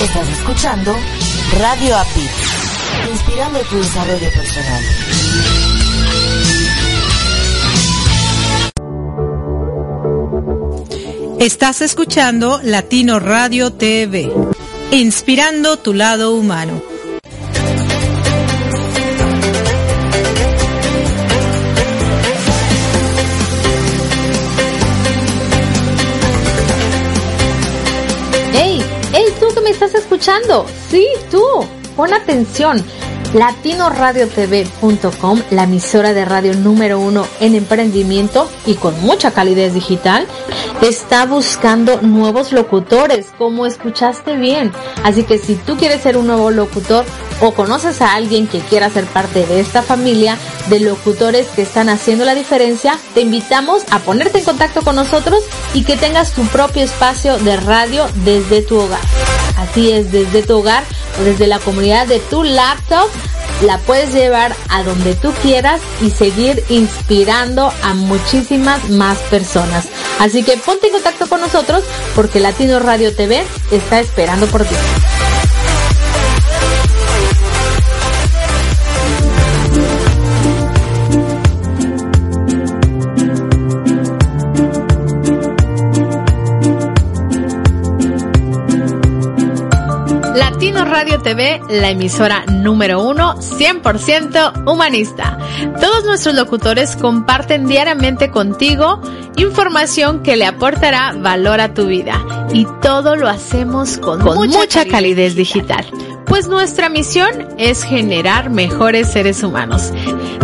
Estás escuchando Radio API, inspirando tu desarrollo personal. Estás escuchando Latino Radio TV, inspirando tu lado humano. Sí, tú. Pon atención latinoradiotv.com, la emisora de radio número uno en emprendimiento y con mucha calidez digital, está buscando nuevos locutores, como escuchaste bien. Así que si tú quieres ser un nuevo locutor o conoces a alguien que quiera ser parte de esta familia de locutores que están haciendo la diferencia, te invitamos a ponerte en contacto con nosotros y que tengas tu propio espacio de radio desde tu hogar. Así es, desde tu hogar o desde la comunidad de tu laptop la puedes llevar a donde tú quieras y seguir inspirando a muchísimas más personas. Así que ponte en contacto con nosotros porque Latino Radio TV está esperando por ti. Radio TV, la emisora número uno, 100% humanista. Todos nuestros locutores comparten diariamente contigo información que le aportará valor a tu vida. Y todo lo hacemos con, mucha, mucha, calidez, digital. Pues nuestra misión es generar mejores seres humanos.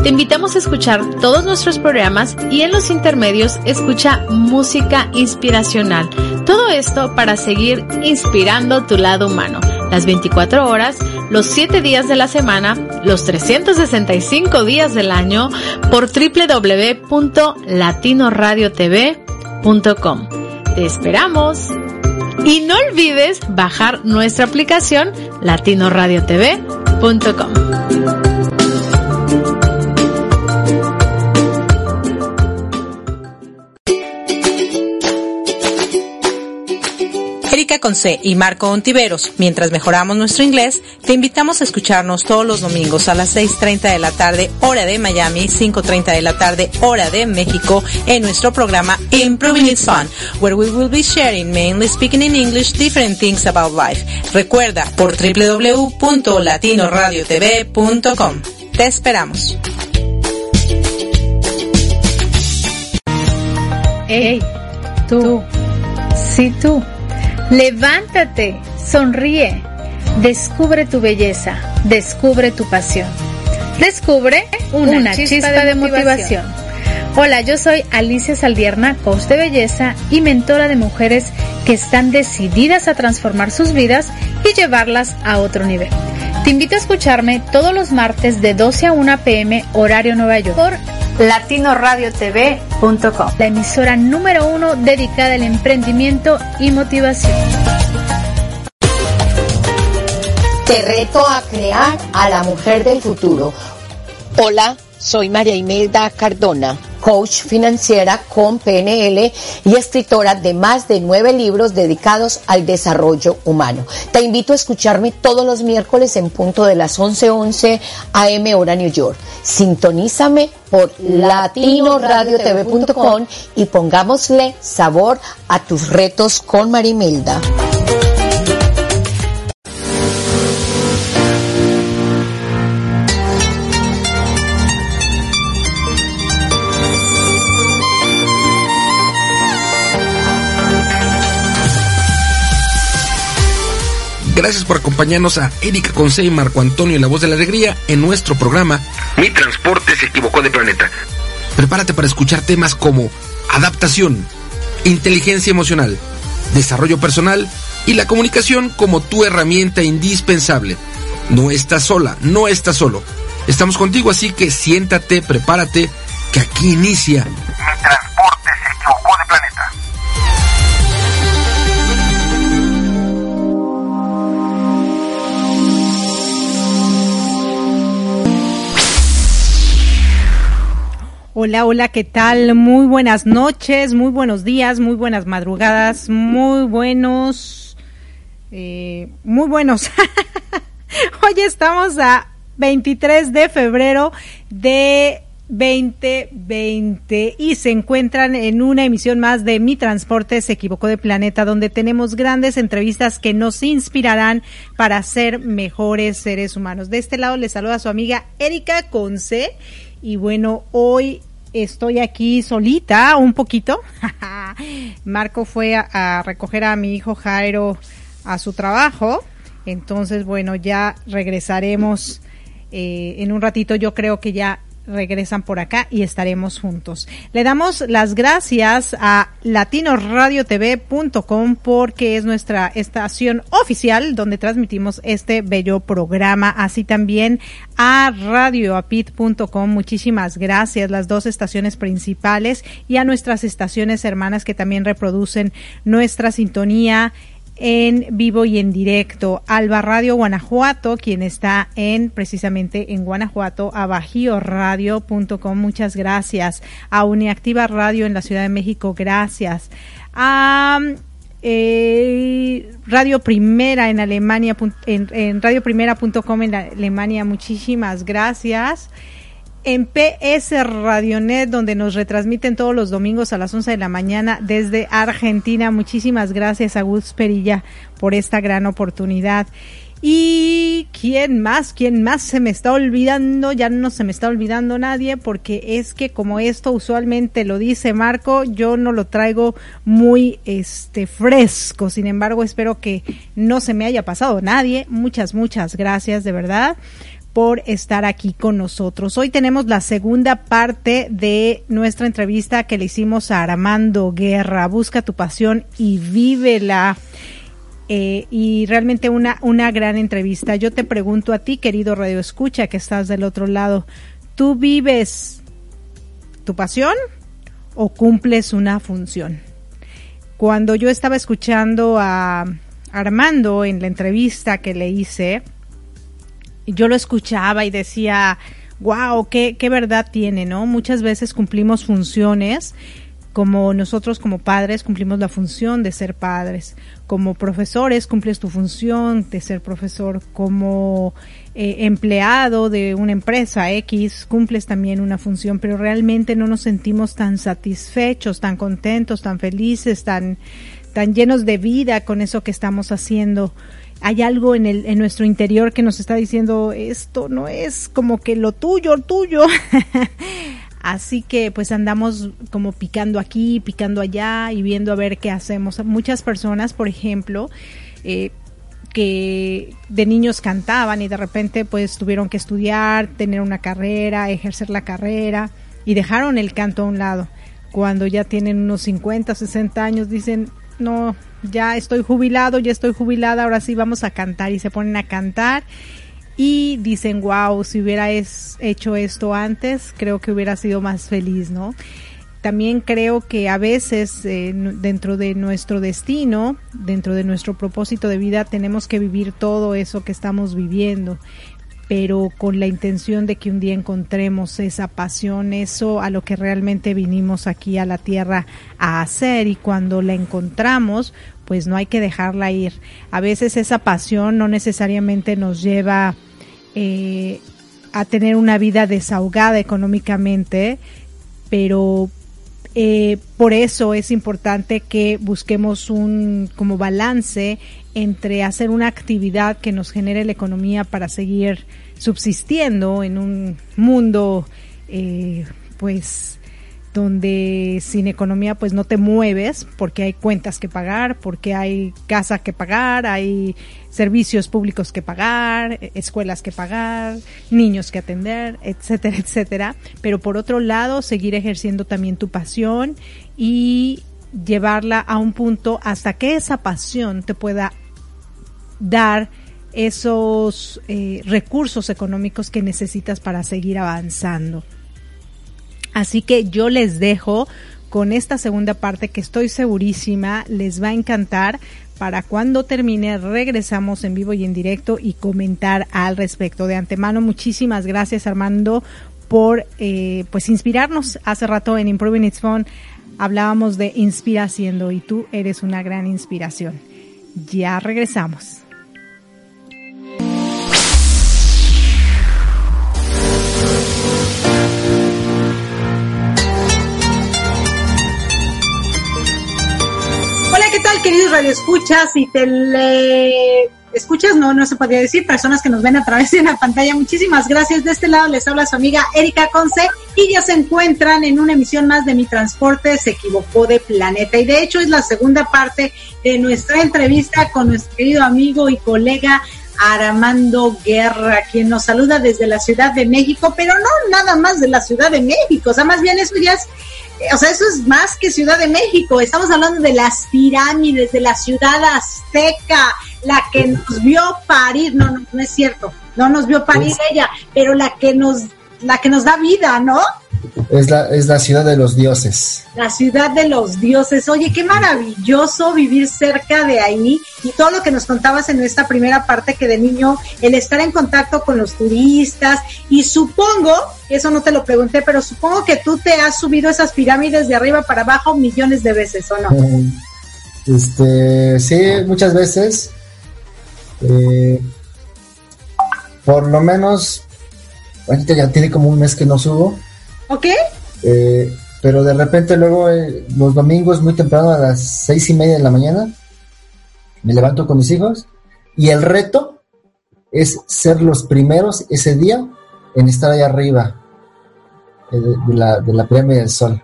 Te invitamos a escuchar todos nuestros programas y en los intermedios escucha música inspiracional. Todo esto para seguir inspirando tu lado humano las 24 horas, los 7 días de la semana, los 365 días del año por www.latinoradiotv.com. Te esperamos. Y no olvides bajar nuestra aplicación latinoradiotv.com. Erika Conce y Marco Ontiveros. Mientras mejoramos nuestro inglés, te invitamos a escucharnos todos los domingos a las 6.30 de la tarde, hora de Miami, 5.30 de la tarde, hora de México, en nuestro programa Improving It's Fun, where we will be sharing, mainly speaking in English, different things about life. Recuerda, por www.latinoradiotv.com. Te esperamos. Hey, tú, sí tú. Levántate, sonríe, descubre tu belleza, descubre tu pasión, descubre una, chispa, de, motivación. Hola, yo soy Alicia Saldierna, coach de belleza y mentora de mujeres que están decididas a transformar sus vidas y llevarlas a otro nivel. Te invito a escucharme todos los martes de 12 a 1 pm horario Nueva York por latinoradiotv.com, la emisora número uno dedicada al emprendimiento y motivación. Te reto a crear a la mujer del futuro. Hola, soy María Imelda Cardona, coach financiera con PNL y escritora de más de nueve libros dedicados al desarrollo humano. Te invito a escucharme todos los miércoles en punto de las 11:11 AM hora New York. Sintonízame por latinoradiotv.com y pongámosle sabor a tus retos con Marimelda. Gracias por acompañarnos a Erika Conce y Marco Antonio La Voz de la Alegría en nuestro programa Mi transporte se equivocó de planeta. Prepárate para escuchar temas como adaptación, inteligencia emocional, desarrollo personal y la comunicación como tu herramienta indispensable. No estás sola, no estás solo. Estamos contigo, así que siéntate, prepárate, que aquí inicia Mi Hola, hola, ¿qué tal? Muy buenas noches, muy buenos días, muy buenas madrugadas, muy buenos eh, muy buenos. Hoy estamos a 23 de febrero de 2020 y se encuentran en una emisión más de Mi Transporte se equivocó de planeta donde tenemos grandes entrevistas que nos inspirarán para ser mejores seres humanos. De este lado les saluda su amiga Erika Conce y bueno, hoy estoy aquí solita un poquito. Marco fue a, recoger a mi hijo Jairo a su trabajo. Entonces, bueno, ya regresaremos eh, en un ratito. Yo creo que ya regresan por acá y estaremos juntos. Le damos las gracias a latinoradiotv.com porque es nuestra estación oficial donde transmitimos este bello programa, así también a radioapit.com. Muchísimas gracias, las dos estaciones principales y a nuestras estaciones hermanas que también reproducen nuestra sintonía en vivo y en directo. Alba Radio Guanajuato, quien está en precisamente en Guanajuato, a bajioradio.com, muchas gracias. A Uniactiva Radio en la Ciudad de México, gracias. A eh, Radio Primera en Alemania, en, en radioprimera.com en Alemania, muchísimas gracias en PS Radionet, donde nos retransmiten todos los domingos a las 11 de la mañana desde Argentina. Muchísimas gracias a Gus Perilla por esta gran oportunidad. Y quién más, quién más se me está olvidando, ya no se me está olvidando nadie, porque es que como esto usualmente lo dice Marco, yo no lo traigo muy este fresco. Sin embargo, espero que no se me haya pasado nadie. Muchas, muchas gracias, de verdad por estar aquí con nosotros. Hoy tenemos la segunda parte de nuestra entrevista que le hicimos a Armando Guerra. Busca tu pasión y vívela. Eh, y realmente una, una gran entrevista. Yo te pregunto a ti, querido Radio Escucha, que estás del otro lado, ¿tú vives tu pasión o cumples una función? Cuando yo estaba escuchando a Armando en la entrevista que le hice, yo lo escuchaba y decía, wow, qué, qué verdad tiene, ¿no? Muchas veces cumplimos funciones como nosotros como padres cumplimos la función de ser padres, como profesores cumples tu función de ser profesor, como eh, empleado de una empresa X cumples también una función, pero realmente no nos sentimos tan satisfechos, tan contentos, tan felices, tan, tan llenos de vida con eso que estamos haciendo hay algo en, el, en nuestro interior que nos está diciendo esto no es como que lo tuyo, tuyo. Así que pues andamos como picando aquí, picando allá y viendo a ver qué hacemos. Muchas personas, por ejemplo, eh, que de niños cantaban y de repente pues tuvieron que estudiar, tener una carrera, ejercer la carrera y dejaron el canto a un lado. Cuando ya tienen unos 50, 60 años dicen, no, ya estoy jubilado, ya estoy jubilada, ahora sí vamos a cantar. Y se ponen a cantar y dicen, wow, si hubiera hecho esto antes, creo que hubiera sido más feliz, ¿no? También creo que a veces eh, dentro de nuestro destino, dentro de nuestro propósito de vida, tenemos que vivir todo eso que estamos viviendo. Pero con la intención de que un día encontremos esa pasión, eso a lo que realmente vinimos aquí a la tierra a hacer. Y cuando la encontramos, pues no hay que dejarla ir. A veces esa pasión no necesariamente nos lleva eh, a tener una vida desahogada económicamente, pero eh, por eso es importante que busquemos un como balance entre hacer una actividad que nos genere la economía para seguir subsistiendo en un mundo eh, pues donde sin economía pues no te mueves porque hay cuentas que pagar, porque hay casa que pagar, hay servicios públicos que pagar, escuelas que pagar, niños que atender, etcétera, etcétera. Pero por otro lado, seguir ejerciendo también tu pasión y llevarla a un punto hasta que esa pasión te pueda dar esos eh, recursos económicos que necesitas para seguir avanzando. Así que yo les dejo con esta segunda parte que estoy segurísima les va a encantar. Para cuando termine regresamos en vivo y en directo y comentar al respecto. De antemano, muchísimas gracias Armando por eh, pues inspirarnos. Hace rato en Improving Its Phone hablábamos de inspiración y tú eres una gran inspiración. Ya regresamos. Queridos radioescuchas y tele escuchas, no, no se podría decir, personas que nos ven a través de la pantalla. Muchísimas gracias. De este lado les habla su amiga Erika Conce y ya se encuentran en una emisión más de Mi Transporte se equivocó de planeta. Y de hecho es la segunda parte de nuestra entrevista con nuestro querido amigo y colega Armando Guerra, quien nos saluda desde la Ciudad de México, pero no nada más de la Ciudad de México, o sea, más bien eso ya es o sea, eso es más que Ciudad de México. Estamos hablando de las pirámides, de la ciudad azteca, la que nos vio parir. No, no, no es cierto. No nos vio parir ella, pero la que nos, la que nos da vida, ¿no? Es la, es la ciudad de los dioses. La ciudad de los dioses. Oye, qué maravilloso vivir cerca de ahí y todo lo que nos contabas en esta primera parte que de niño, el estar en contacto con los turistas y supongo, eso no te lo pregunté, pero supongo que tú te has subido esas pirámides de arriba para abajo millones de veces, ¿o no? Este, sí, muchas veces. Eh, por lo menos, ahorita ya tiene como un mes que no subo ¿Ok? Eh, pero de repente luego eh, los domingos muy temprano a las seis y media de la mañana me levanto con mis hijos y el reto es ser los primeros ese día en estar ahí arriba eh, de, la, de la pirámide del sol.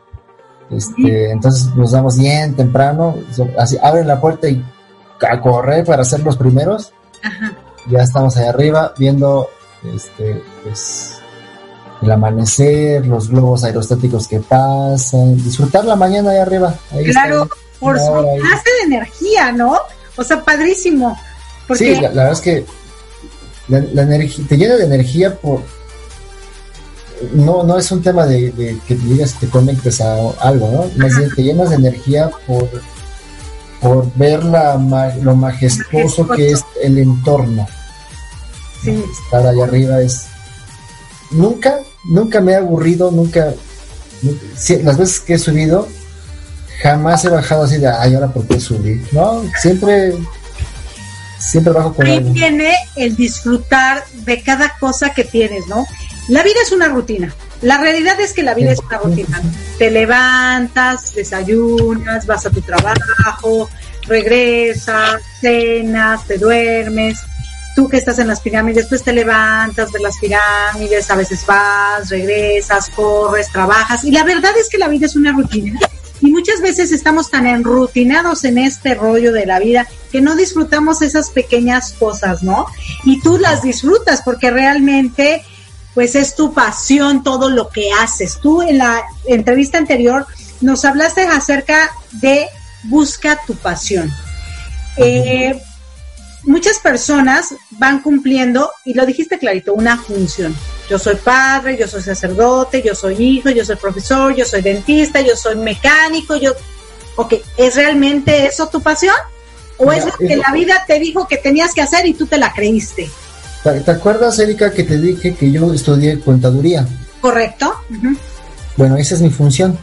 Este, entonces nos damos bien temprano, así abren la puerta y a correr para ser los primeros. Ya estamos ahí arriba viendo este, pues, el amanecer, los globos aerostáticos que pasan, disfrutar la mañana ahí arriba. claro, por su clase de energía, ¿no? O sea, padrísimo. Sí, la, verdad es que la, energía, te llena de energía por... No, no es un tema de, que digas te conectes a algo, ¿no? Más bien te llenas de energía por, por ver la, lo majestuoso, que es el entorno. Sí. Estar allá arriba es nunca, nunca me he aburrido, nunca, las veces que he subido, jamás he bajado así de, ay, ahora por qué subí, ¿no? Siempre, siempre bajo con Ahí viene el disfrutar de cada cosa que tienes, ¿no? La vida es una rutina. La realidad es que la vida es una rutina. Te levantas, desayunas, vas a tu trabajo, regresas, cenas, te duermes, tú que estás en las pirámides, pues te levantas de las pirámides, a veces vas, regresas, corres, trabajas. Y la verdad es que la vida es una rutina. Y muchas veces estamos tan enrutinados en este rollo de la vida que no disfrutamos esas pequeñas cosas, ¿no? Y tú las disfrutas porque realmente, pues es tu pasión todo lo que haces. Tú en la entrevista anterior nos hablaste acerca de busca tu pasión. Eh, muchas personas van cumpliendo, y lo dijiste clarito, una función. Yo soy padre, yo soy sacerdote, yo soy hijo, yo soy profesor, yo soy dentista, yo soy mecánico, yo... Ok, ¿es realmente eso tu pasión? ¿O es lo que la vida te dijo que tenías que hacer y tú te la creíste? ¿Te acuerdas, Erika, que te dije que yo estudié contaduría? Correcto. Bueno, esa es mi función.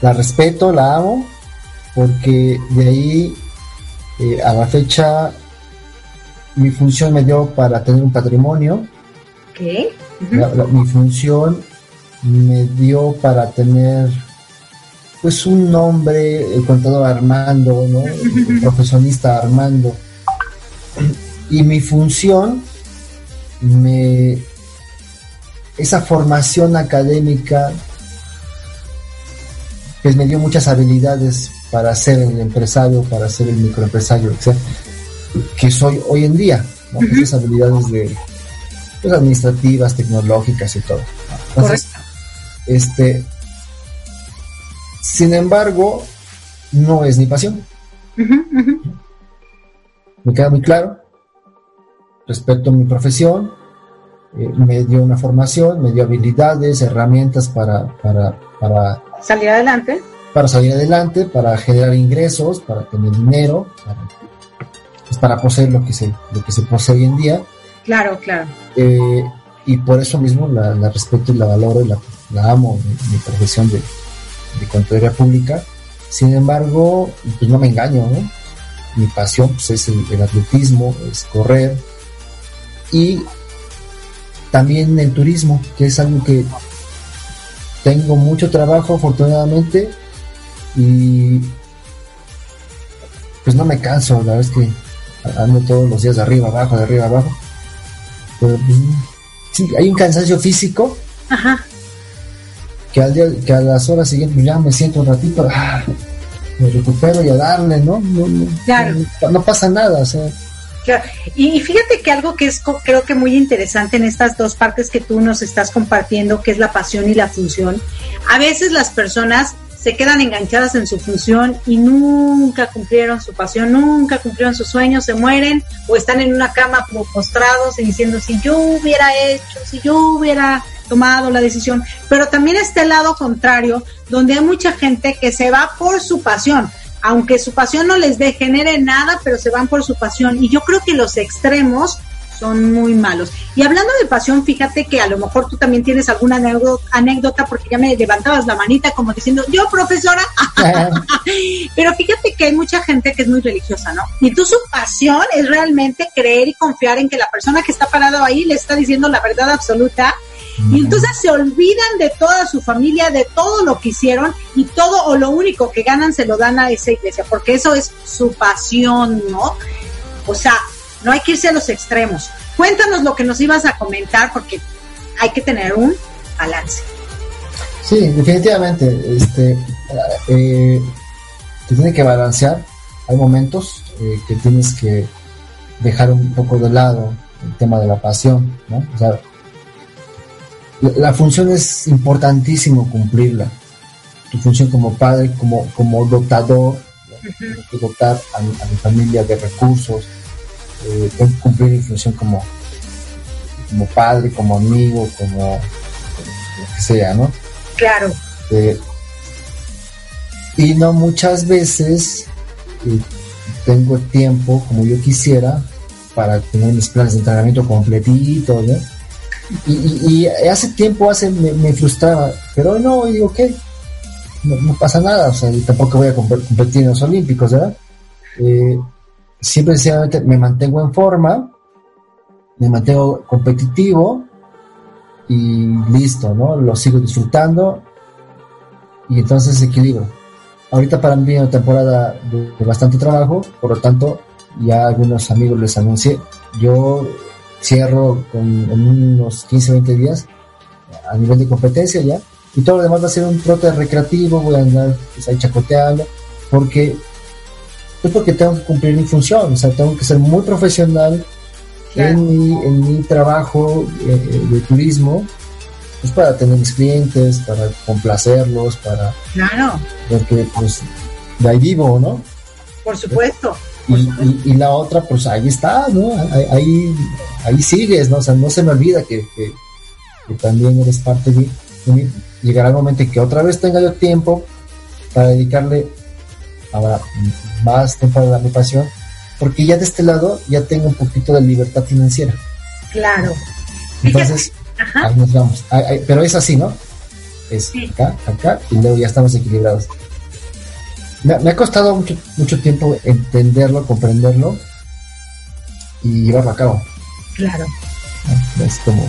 La respeto, la amo, porque de ahí eh, a la fecha, mi función me dio para tener un patrimonio. ¿Qué? mi función me dio para tener pues un nombre, el contador Armando, ¿no? el profesionista Armando. Y mi función, me, esa formación académica, pues me dio muchas habilidades para ser el empresario, para ser el microempresario, que soy hoy en día, ¿no? Esas habilidades de pues, administrativas, tecnológicas y todo. este, sin embargo, no es mi pasión. Me queda muy claro. Respeto a mi profesión, eh, me dio una formación, me dio habilidades, herramientas para, para, para salir adelante para salir adelante, para generar ingresos, para tener dinero, para, pues, para poseer lo que se, lo que se posee hoy en día. Claro, claro. Eh, y por eso mismo la, respeto y la valoro y la, amo, mi, profesión de, de contaduría pública. Sin embargo, pues no me engaño, ¿no? Mi pasión pues, es el, atletismo, es correr y también el turismo, que es algo que tengo mucho trabajo afortunadamente y pues no me canso, la verdad es que ando todos los días de arriba abajo, de arriba abajo. Pero pues, sí, hay un cansancio físico. Ajá que, al día, que a las horas siguientes ya me siento un ratito, ah, me recupero y a darle, ¿no? No, no, pasa nada, o sea. Y fíjate que algo que es creo que muy interesante en estas dos partes que tú nos estás compartiendo, que es la pasión y la función, a veces las personas se quedan enganchadas en su función y nunca cumplieron su pasión, nunca cumplieron sus sueños, se mueren o están en una cama postrados y diciendo si yo hubiera hecho, si yo hubiera tomado la decisión, pero también está el lado contrario, donde hay mucha gente que se va por su pasión, aunque su pasión no les genere nada, pero se van por su pasión. Y yo creo que los extremos son muy malos. Y hablando de pasión, fíjate que a lo mejor tú también tienes alguna anécdota, porque ya me levantabas la manita como diciendo, yo profesora, pero fíjate que hay mucha gente que es muy religiosa, ¿no? Y tú su pasión es realmente creer y confiar en que la persona que está parado ahí le está diciendo la verdad absoluta y entonces se olvidan de toda su familia, de todo lo que hicieron y todo o lo único que ganan se lo dan a esa iglesia, porque eso es su pasión, ¿no? O sea, no hay que irse a los extremos. Cuéntanos lo que nos ibas a comentar porque hay que tener un balance. Sí, definitivamente. Este, eh, se tiene que balancear. Hay momentos eh, que tienes que dejar un poco de lado el tema de la pasión, ¿no? O sea, la, función es importantísimo cumplirla. Tu función como padre, como, como dotador, dotar a mi, familia de recursos, eh, cumplir mi función como, como padre, como amigo, como, lo que sea, ¿no? Claro. Eh, y no muchas veces eh, tengo tiempo como yo quisiera para tener mis planes de entrenamiento completitos, ¿no? Y, hace tiempo hace me, frustraba, pero no, digo, ¿qué? No, pasa nada, o sea, tampoco voy a competir en los Olímpicos, ¿verdad? Eh, siempre sencillamente me mantengo en forma, me mantengo competitivo y listo, ¿no? Lo sigo disfrutando y entonces equilibro. Ahorita para mí una temporada de bastante trabajo, por lo tanto, ya algunos amigos les anuncié, yo cierro con, unos 15, 20 días a nivel de competencia ya. Y todo lo demás va a ser un trote recreativo, voy a andar pues, chacoteando, porque es porque tengo que cumplir mi función, o sea, tengo que ser muy profesional en, mi, en mi trabajo eh, eh, de turismo, pues para tener mis clientes, para complacerlos, para... Claro. Porque pues de ahí vivo, ¿no? Por supuesto. Y, la otra, pues ahí está, ¿no? Ahí, ahí sigues, ¿no? O sea, no se me olvida que, también eres parte de, mí. Llegará el momento en que otra vez tenga yo tiempo para dedicarle ahora más tiempo a la mi pasión, porque ya de este lado ya tengo un poquito de libertad financiera. Claro. Entonces, ahí nos vamos. pero es así, ¿no? Es acá, acá, y luego ya estamos equilibrados me, ha costado mucho, mucho tiempo entenderlo, comprenderlo y llevarlo a cabo. Claro. Es como,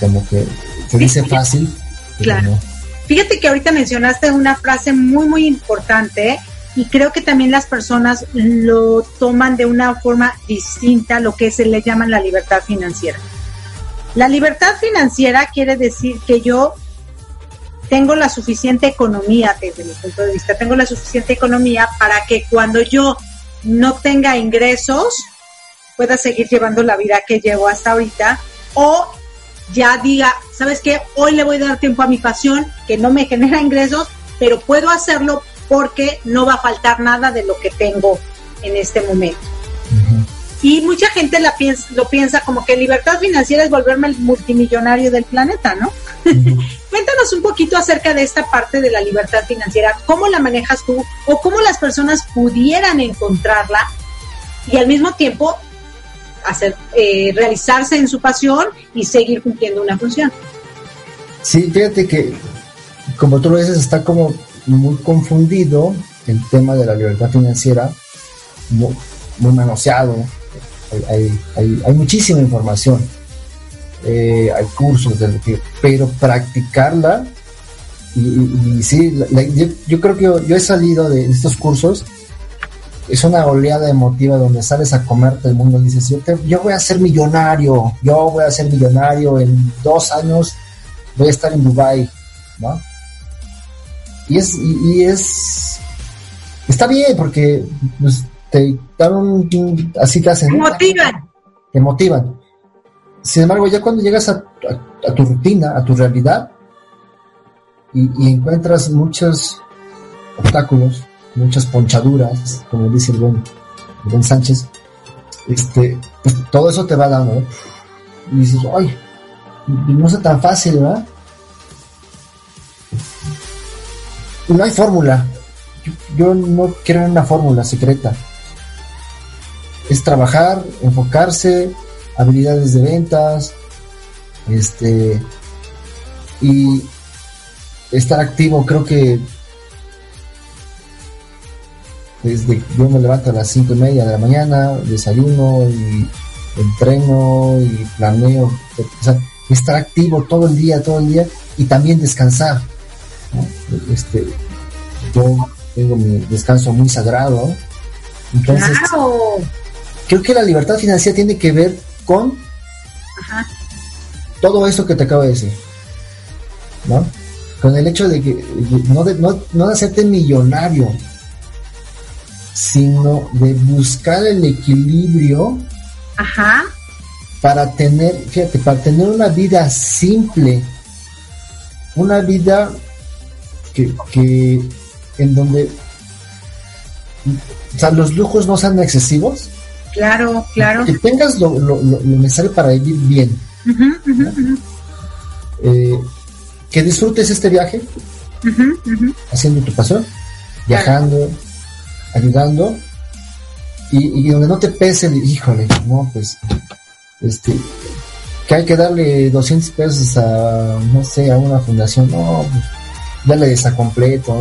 como que se dice fácil. Claro. Fíjate que ahorita mencionaste una frase muy, muy importante y creo que también las personas lo toman de una forma distinta, lo que se le llama la libertad financiera. La libertad financiera quiere decir que yo tengo la suficiente economía, desde mi punto de vista, tengo la suficiente economía para que cuando yo no tenga ingresos, pueda seguir llevando la vida que llevo hasta ahorita, o ya diga, ¿sabes qué? Hoy le voy a dar tiempo a mi pasión, que no me genera ingresos, pero puedo hacerlo porque no va a faltar nada de lo que tengo en este momento. Y mucha gente la piensa, lo piensa como que libertad financiera es volverme el multimillonario del planeta, ¿no? Cuéntanos un poquito acerca de esta parte de la libertad financiera, cómo la manejas tú o cómo las personas pudieran encontrarla y al mismo tiempo hacer eh, realizarse en su pasión y seguir cumpliendo una función. Sí, fíjate que como tú lo dices está como muy confundido el tema de la libertad financiera, muy, manoseado. Hay, hay, hay, muchísima información, eh, hay cursos, de pero practicarla, y, sí, yo, creo que yo, he salido de estos cursos es una oleada emotiva donde sales a comerte el mundo y dices, yo, yo voy a ser millonario, yo voy a ser millonario, en dos años voy a estar en Dubai, ¿no? Y es, y, es, está bien porque pues, te dan un, así te hacen. Te motivan. Te motivan. Sin embargo, ya cuando llegas a, tu rutina, a tu realidad, y, y encuentras muchos obstáculos, muchas ponchaduras, como dice el buen, Sánchez, este, pues todo eso te va dando. Y dices, ay, no es tan fácil, ¿verdad? No hay fórmula. Yo, no quiero una fórmula secreta. Es trabajar, enfocarse, habilidades de ventas, este, y estar activo. Creo que desde yo me levanto a las cinco y media de la mañana, desayuno y entreno y planeo, o sea, estar activo todo el día, todo el día y también descansar. Este, yo tengo mi descanso muy sagrado. Entonces, creo que la libertad financiera tiene que ver con todo esto que te acabo de decir. ¿No? Con el hecho de que no de, no, no de hacerte millonario, sino de buscar el equilibrio Ajá. para tener, fíjate, para tener una vida simple, una vida que, que en donde o sea, los lujos no sean excesivos. Claro, claro. Que tengas lo, lo, necesario para vivir bien. Eh, que disfrutes este viaje, haciendo tu pasión, viajando, ayudando y, donde no te pese, híjole, no, pues, este, que hay que darle 200 pesos a, no sé, a una fundación, no, pues, dale esa completo,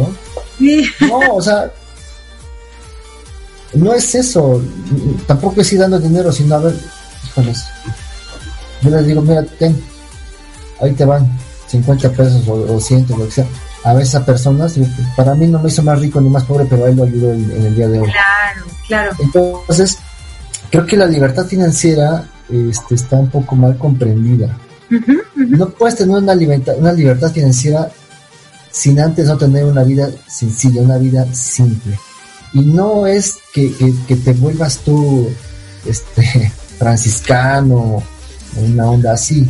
¿no? No, o sea, no es eso, tampoco es ir dando dinero, sino a ver, híjoles, yo les digo, mira, ten, ahí te van 50 pesos o, o 100, lo que sea a esa persona, para mí no me hizo más rico ni más pobre, pero a él lo ayudó en, el día de hoy. Claro, claro. Entonces, creo que la libertad financiera este, está un poco mal comprendida. No puedes tener una libertad, una libertad financiera sin antes no tener una vida sencilla, una vida simple. Y no es que, te vuelvas tú este, franciscano, una onda así.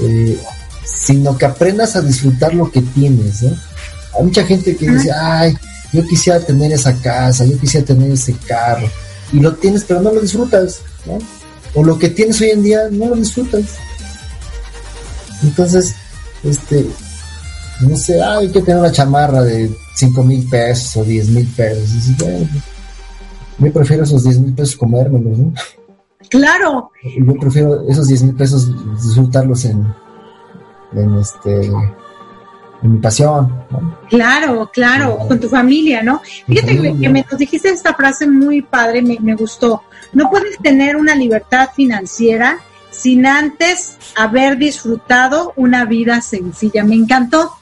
Eh, sino que aprendas a disfrutar lo que tienes, ¿no? Hay mucha gente que dice, ay, yo quisiera tener esa casa, yo quisiera tener ese carro, y lo tienes, pero no lo disfrutas, ¿no? O lo que tienes hoy en día, no lo disfrutas. Entonces, este, no sé, ay, hay que tener una chamarra de 5 mil pesos o 10 mil pesos. yo prefiero esos 10 mil pesos comérmelos, ¿no? Claro. Yo prefiero esos 10 mil pesos disfrutarlos en, en este en mi pasión. Claro, claro, con tu familia, ¿no? Fíjate que, me dijiste esta frase muy padre, me, me gustó. No puedes tener una libertad financiera sin antes haber disfrutado una vida sencilla. Me encantó.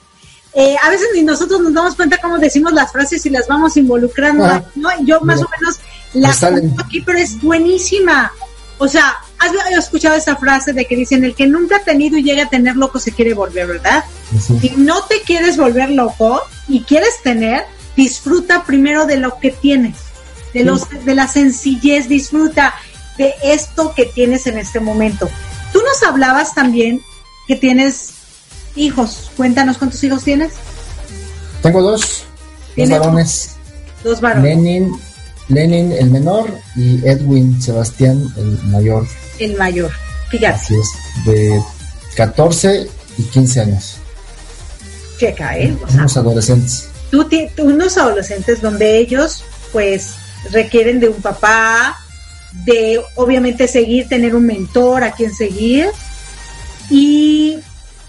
Eh, a veces ni nosotros nos damos cuenta cómo decimos las frases y las vamos involucrando, ¿no? Yo más o menos la pongo aquí, pero es buenísima. O sea, has escuchado esa frase de que dicen el que nunca ha tenido y llega a tener loco se quiere volver, ¿verdad? Si no te quieres volver loco y quieres tener, disfruta primero de lo que tienes, de los de la sencillez, disfruta de esto que tienes en este momento. Tú nos hablabas también que tienes hijos. Cuéntanos cuántos hijos tienes. Tengo dos, dos varones. Dos varones. Lenin el menor y Edwin Sebastián el mayor. El mayor, fíjate. Así es, de 14 y 15 años. Checa, ¿eh? unos adolescentes. Tú, unos adolescentes donde ellos, pues, requieren de un papá, de obviamente seguir, tener un mentor a quien seguir. Y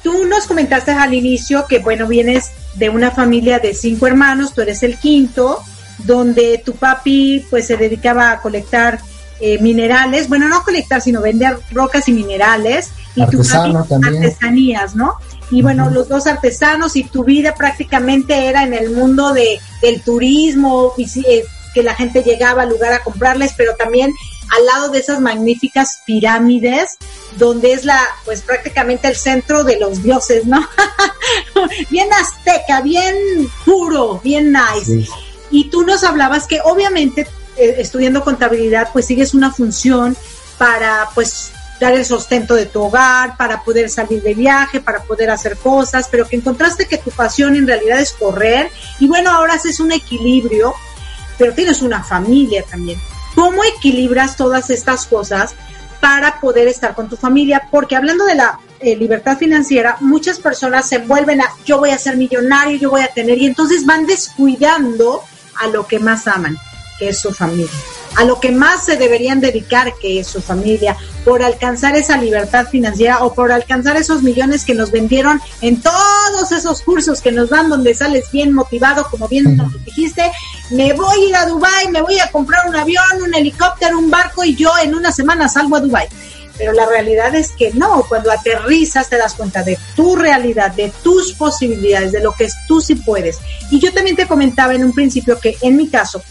tú nos comentaste al inicio que, bueno, vienes de una familia de cinco hermanos, tú eres el quinto, donde tu papi pues se dedicaba a colectar eh, minerales, bueno, no colectar, sino vender rocas y minerales, y tu papi artesanías, ¿no? Y bueno, los dos artesanos y tu vida prácticamente era en el mundo de, del turismo, eh, que la gente llegaba al lugar a comprarles, pero también al lado de esas magníficas pirámides, donde es la, pues prácticamente el centro de los dioses, ¿no? bien azteca, bien puro, bien nice. Y tú nos hablabas que obviamente eh, estudiando contabilidad, pues sigues una función para, pues, dar el sustento de tu hogar, para poder salir de viaje, para poder hacer cosas, pero que encontraste que tu pasión en realidad es correr y bueno, ahora haces un equilibrio, pero tienes una familia también. ¿Cómo equilibras todas estas cosas para poder estar con tu familia? Porque hablando de la eh, libertad financiera, muchas personas se envuelven a yo voy a ser millonario, yo voy a tener, y entonces van descuidando a lo que más aman que es su familia, a lo que más se deberían dedicar, que es su familia, por alcanzar esa libertad financiera o por alcanzar esos millones que nos vendieron en todos esos cursos que nos dan donde sales bien motivado, como bien nos dijiste, me voy a ir a Dubai, me voy a comprar un avión, un helicóptero, un barco y yo en una semana salgo a Dubai. Pero la realidad es que no, cuando aterrizas te das cuenta de tu realidad, de tus posibilidades, de lo que tú sí puedes. Y yo también te comentaba en un principio que en mi caso,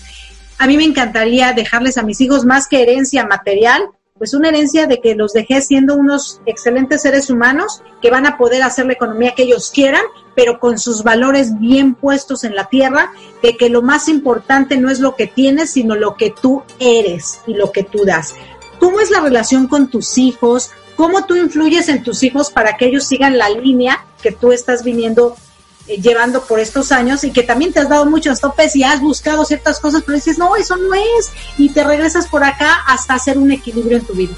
a mí me encantaría dejarles a mis hijos más que herencia material, pues una herencia de que los dejé siendo unos excelentes seres humanos que van a poder hacer la economía que ellos quieran, pero con sus valores bien puestos en la tierra, de que lo más importante no es lo que tienes, sino lo que tú eres y lo que tú das. ¿Cómo es la relación con tus hijos? ¿Cómo tú influyes en tus hijos para que ellos sigan la línea que tú estás viniendo eh, llevando por estos años y que también te has dado muchos topes y has buscado ciertas cosas, pero dices, no, eso no es, y te regresas por acá hasta hacer un equilibrio en tu vida.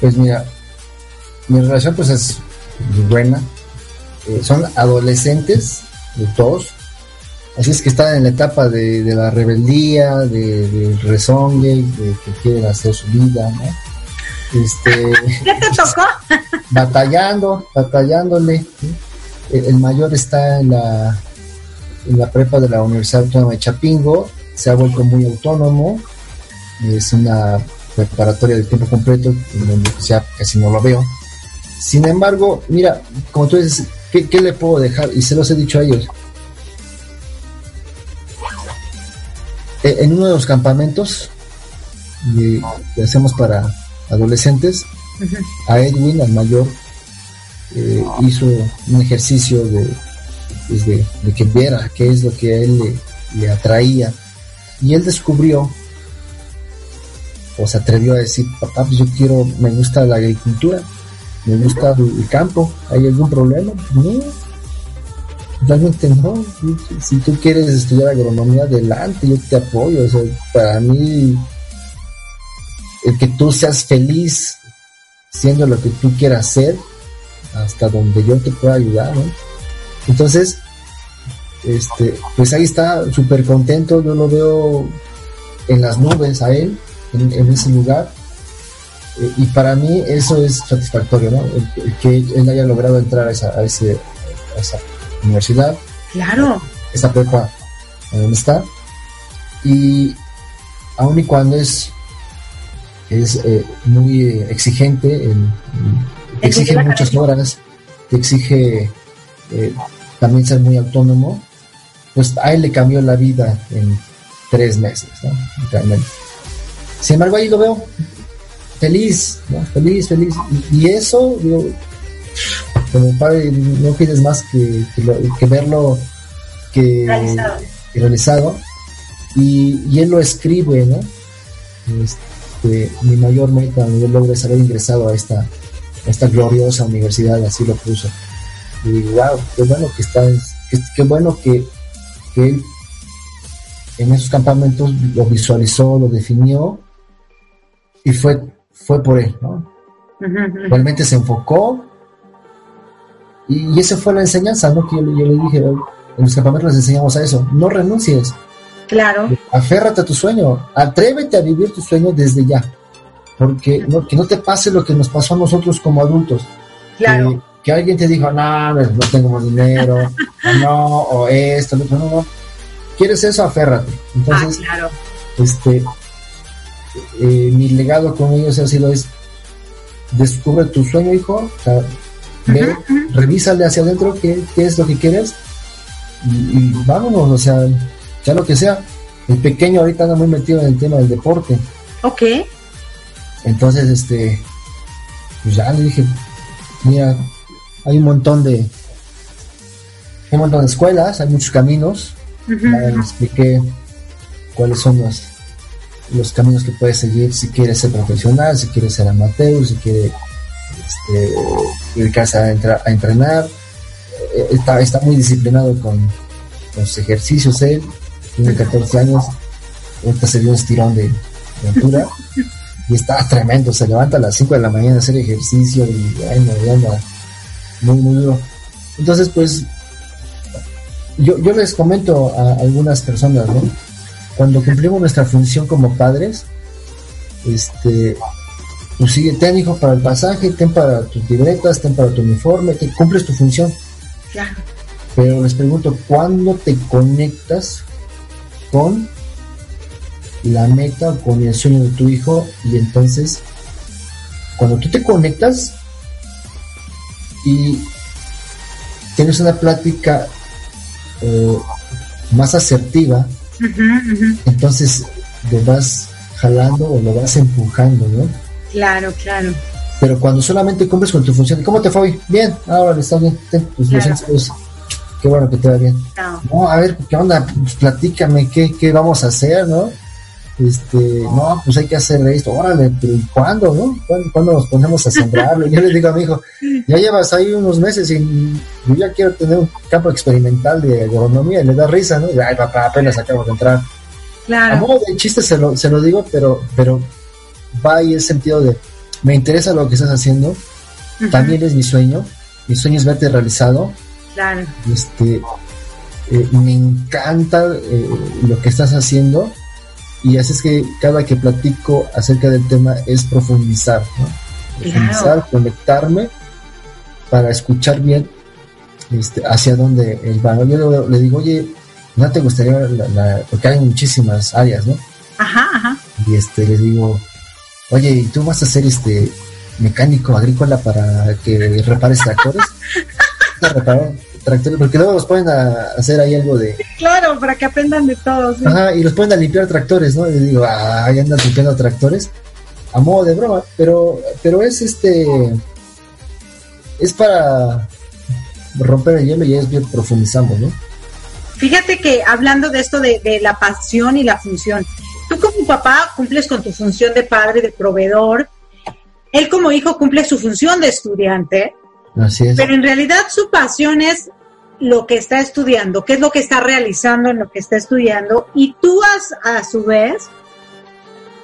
Pues mira, mi relación pues es buena, eh, son adolescentes, de todos, así es que están en la etapa de, la rebeldía, de, del rezongue, de que quieren hacer su vida, ¿no? Este, ¿Qué te tocó? batallando, batallándole el mayor está en la, en la prepa de la Universidad Autónoma de Chapingo, se ha vuelto muy autónomo, es una preparatoria de tiempo completo, donde ya casi no lo veo. Sin embargo, mira, como tú dices, ¿qué, le puedo dejar? Y se los he dicho a ellos. E, en uno de los campamentos que hacemos para adolescentes, a Edwin, al mayor, eh, hizo un ejercicio pues, de, de, que viera qué es lo que a él le, atraía. Y él descubrió, o se atrevió a decir, papá, pues yo quiero, me gusta la agricultura, me gusta el campo, ¿hay algún problema? No, realmente no. Si tú quieres estudiar agronomía, adelante, yo te apoyo. O sea, para mí, el que tú seas feliz siendo lo que tú quieras ser, hasta donde yo te pueda ayudar, ¿no? Entonces, este, pues ahí está, súper contento, yo lo veo en las nubes a él, en, ese lugar, eh, y para mí eso es satisfactorio, ¿no? que él haya logrado entrar a esa, a ese, esa universidad. Claro. Esa prepa donde está. Y aun y cuando es, es eh, muy exigente en te exige muchas horas, te exige eh, también ser muy autónomo, pues a él le cambió la vida en tres meses, ¿no? Sin embargo, ahí lo veo feliz, ¿no? Feliz, feliz. Y, eso, digo, como padre, no pides más que, que, verlo que realizado. Y, él lo escribe, ¿no? Este, mi mayor meta, mi logro es haber ingresado a esta esta gloriosa universidad, así lo puso. Y digo, wow, qué bueno que está, qué, bueno que, él en esos campamentos lo visualizó, lo definió y fue, fue por él, ¿no? Realmente se enfocó y, esa fue la enseñanza, ¿no? Que yo, le dije, en los campamentos les enseñamos a eso, no renuncies. Claro. Aférrate a tu sueño, atrévete a vivir tu sueño desde ya porque no, que no te pase lo que nos pasó a nosotros como adultos. Claro. Que, que alguien te dijo, no, no tengo más dinero, o no, o esto, no, no, no. ¿Quieres eso? Aférrate. Entonces, ah, claro. este, eh, mi legado con ellos ha sido es, descubre tu sueño, hijo, o sea, ve, revísale hacia adentro qué, qué, es lo que quieres y, vámonos, o sea, ya lo que sea. El pequeño ahorita anda muy metido en el tema del deporte. Ok. Entonces, este, pues ya le dije, mira, hay un montón de, hay un montón de escuelas, hay muchos caminos. le expliqué cuáles son los, los caminos que puedes seguir si quieres ser profesional, si quieres ser amateur, si quieres este, dedicarse a, entrenar. Eh, está, está muy disciplinado con, los ejercicios él, tiene 14 años, ahorita se dio un estirón de, altura y está tremendo, se levanta a las 5 de la mañana a hacer ejercicio y bueno, anda muy muy duro. Entonces pues yo, yo les comento a algunas personas, ¿no? Cuando cumplimos nuestra función como padres, este, pues sigue, ten hijo para el pasaje, ten para tus libretas, ten para tu uniforme, te cumples tu función. Pero les pregunto, ¿cuándo te conectas con la meta o con el sueño de tu hijo? Y entonces, cuando tú te conectas y tienes una plática eh, más asertiva, entonces lo vas jalando o lo vas empujando, ¿no? Claro, claro. Pero cuando solamente cumples con tu función, ¿cómo te fue? Bien, ahora está bien, ten tus qué bueno que te va bien. No, a ver, ¿qué onda? Pues platícame, ¿qué, ¿qué vamos a hacer, no? Este, no, pues hay que hacer esto, órale, pero ¿y cuándo, no? ¿Cuándo, nos ponemos a sembrarlo? yo le digo a mi hijo, ya llevas ahí unos meses y yo ya quiero tener un campo experimental de agronomía, y le da risa, ¿no? Y, ay, papá, apenas acabo de entrar. Claro. A modo de chiste se lo, se lo digo, pero, pero va ahí el sentido de, me interesa lo que estás haciendo, también es mi sueño, mi sueño es verte realizado. Claro. Este, eh, me encanta eh, lo que estás haciendo y así es que cada que platico acerca del tema es profundizar, ¿no? Profundizar, conectarme para escuchar bien este, hacia dónde el va. Yo le, digo, oye, ¿no te gustaría, porque hay muchísimas áreas, ¿no? Ajá, ajá. Y este, le digo, oye, ¿y tú vas a ser este mecánico agrícola para que repares tractores? reparar tractores, porque luego los pueden a hacer ahí algo de... Claro, para que aprendan de todos. Ajá, y los pueden a limpiar tractores, ¿no? Y digo, ay, andan limpiando tractores, a modo de broma, pero, pero es este... Es para romper el hielo y es bien profundizamos, ¿no? Fíjate que hablando de esto de, de la pasión y la función, tú como papá cumples con tu función de padre, de proveedor, él como hijo cumple su función de estudiante, Pero en realidad su pasión es lo que está estudiando, qué es lo que está realizando en lo que está estudiando, y tú a, a su vez,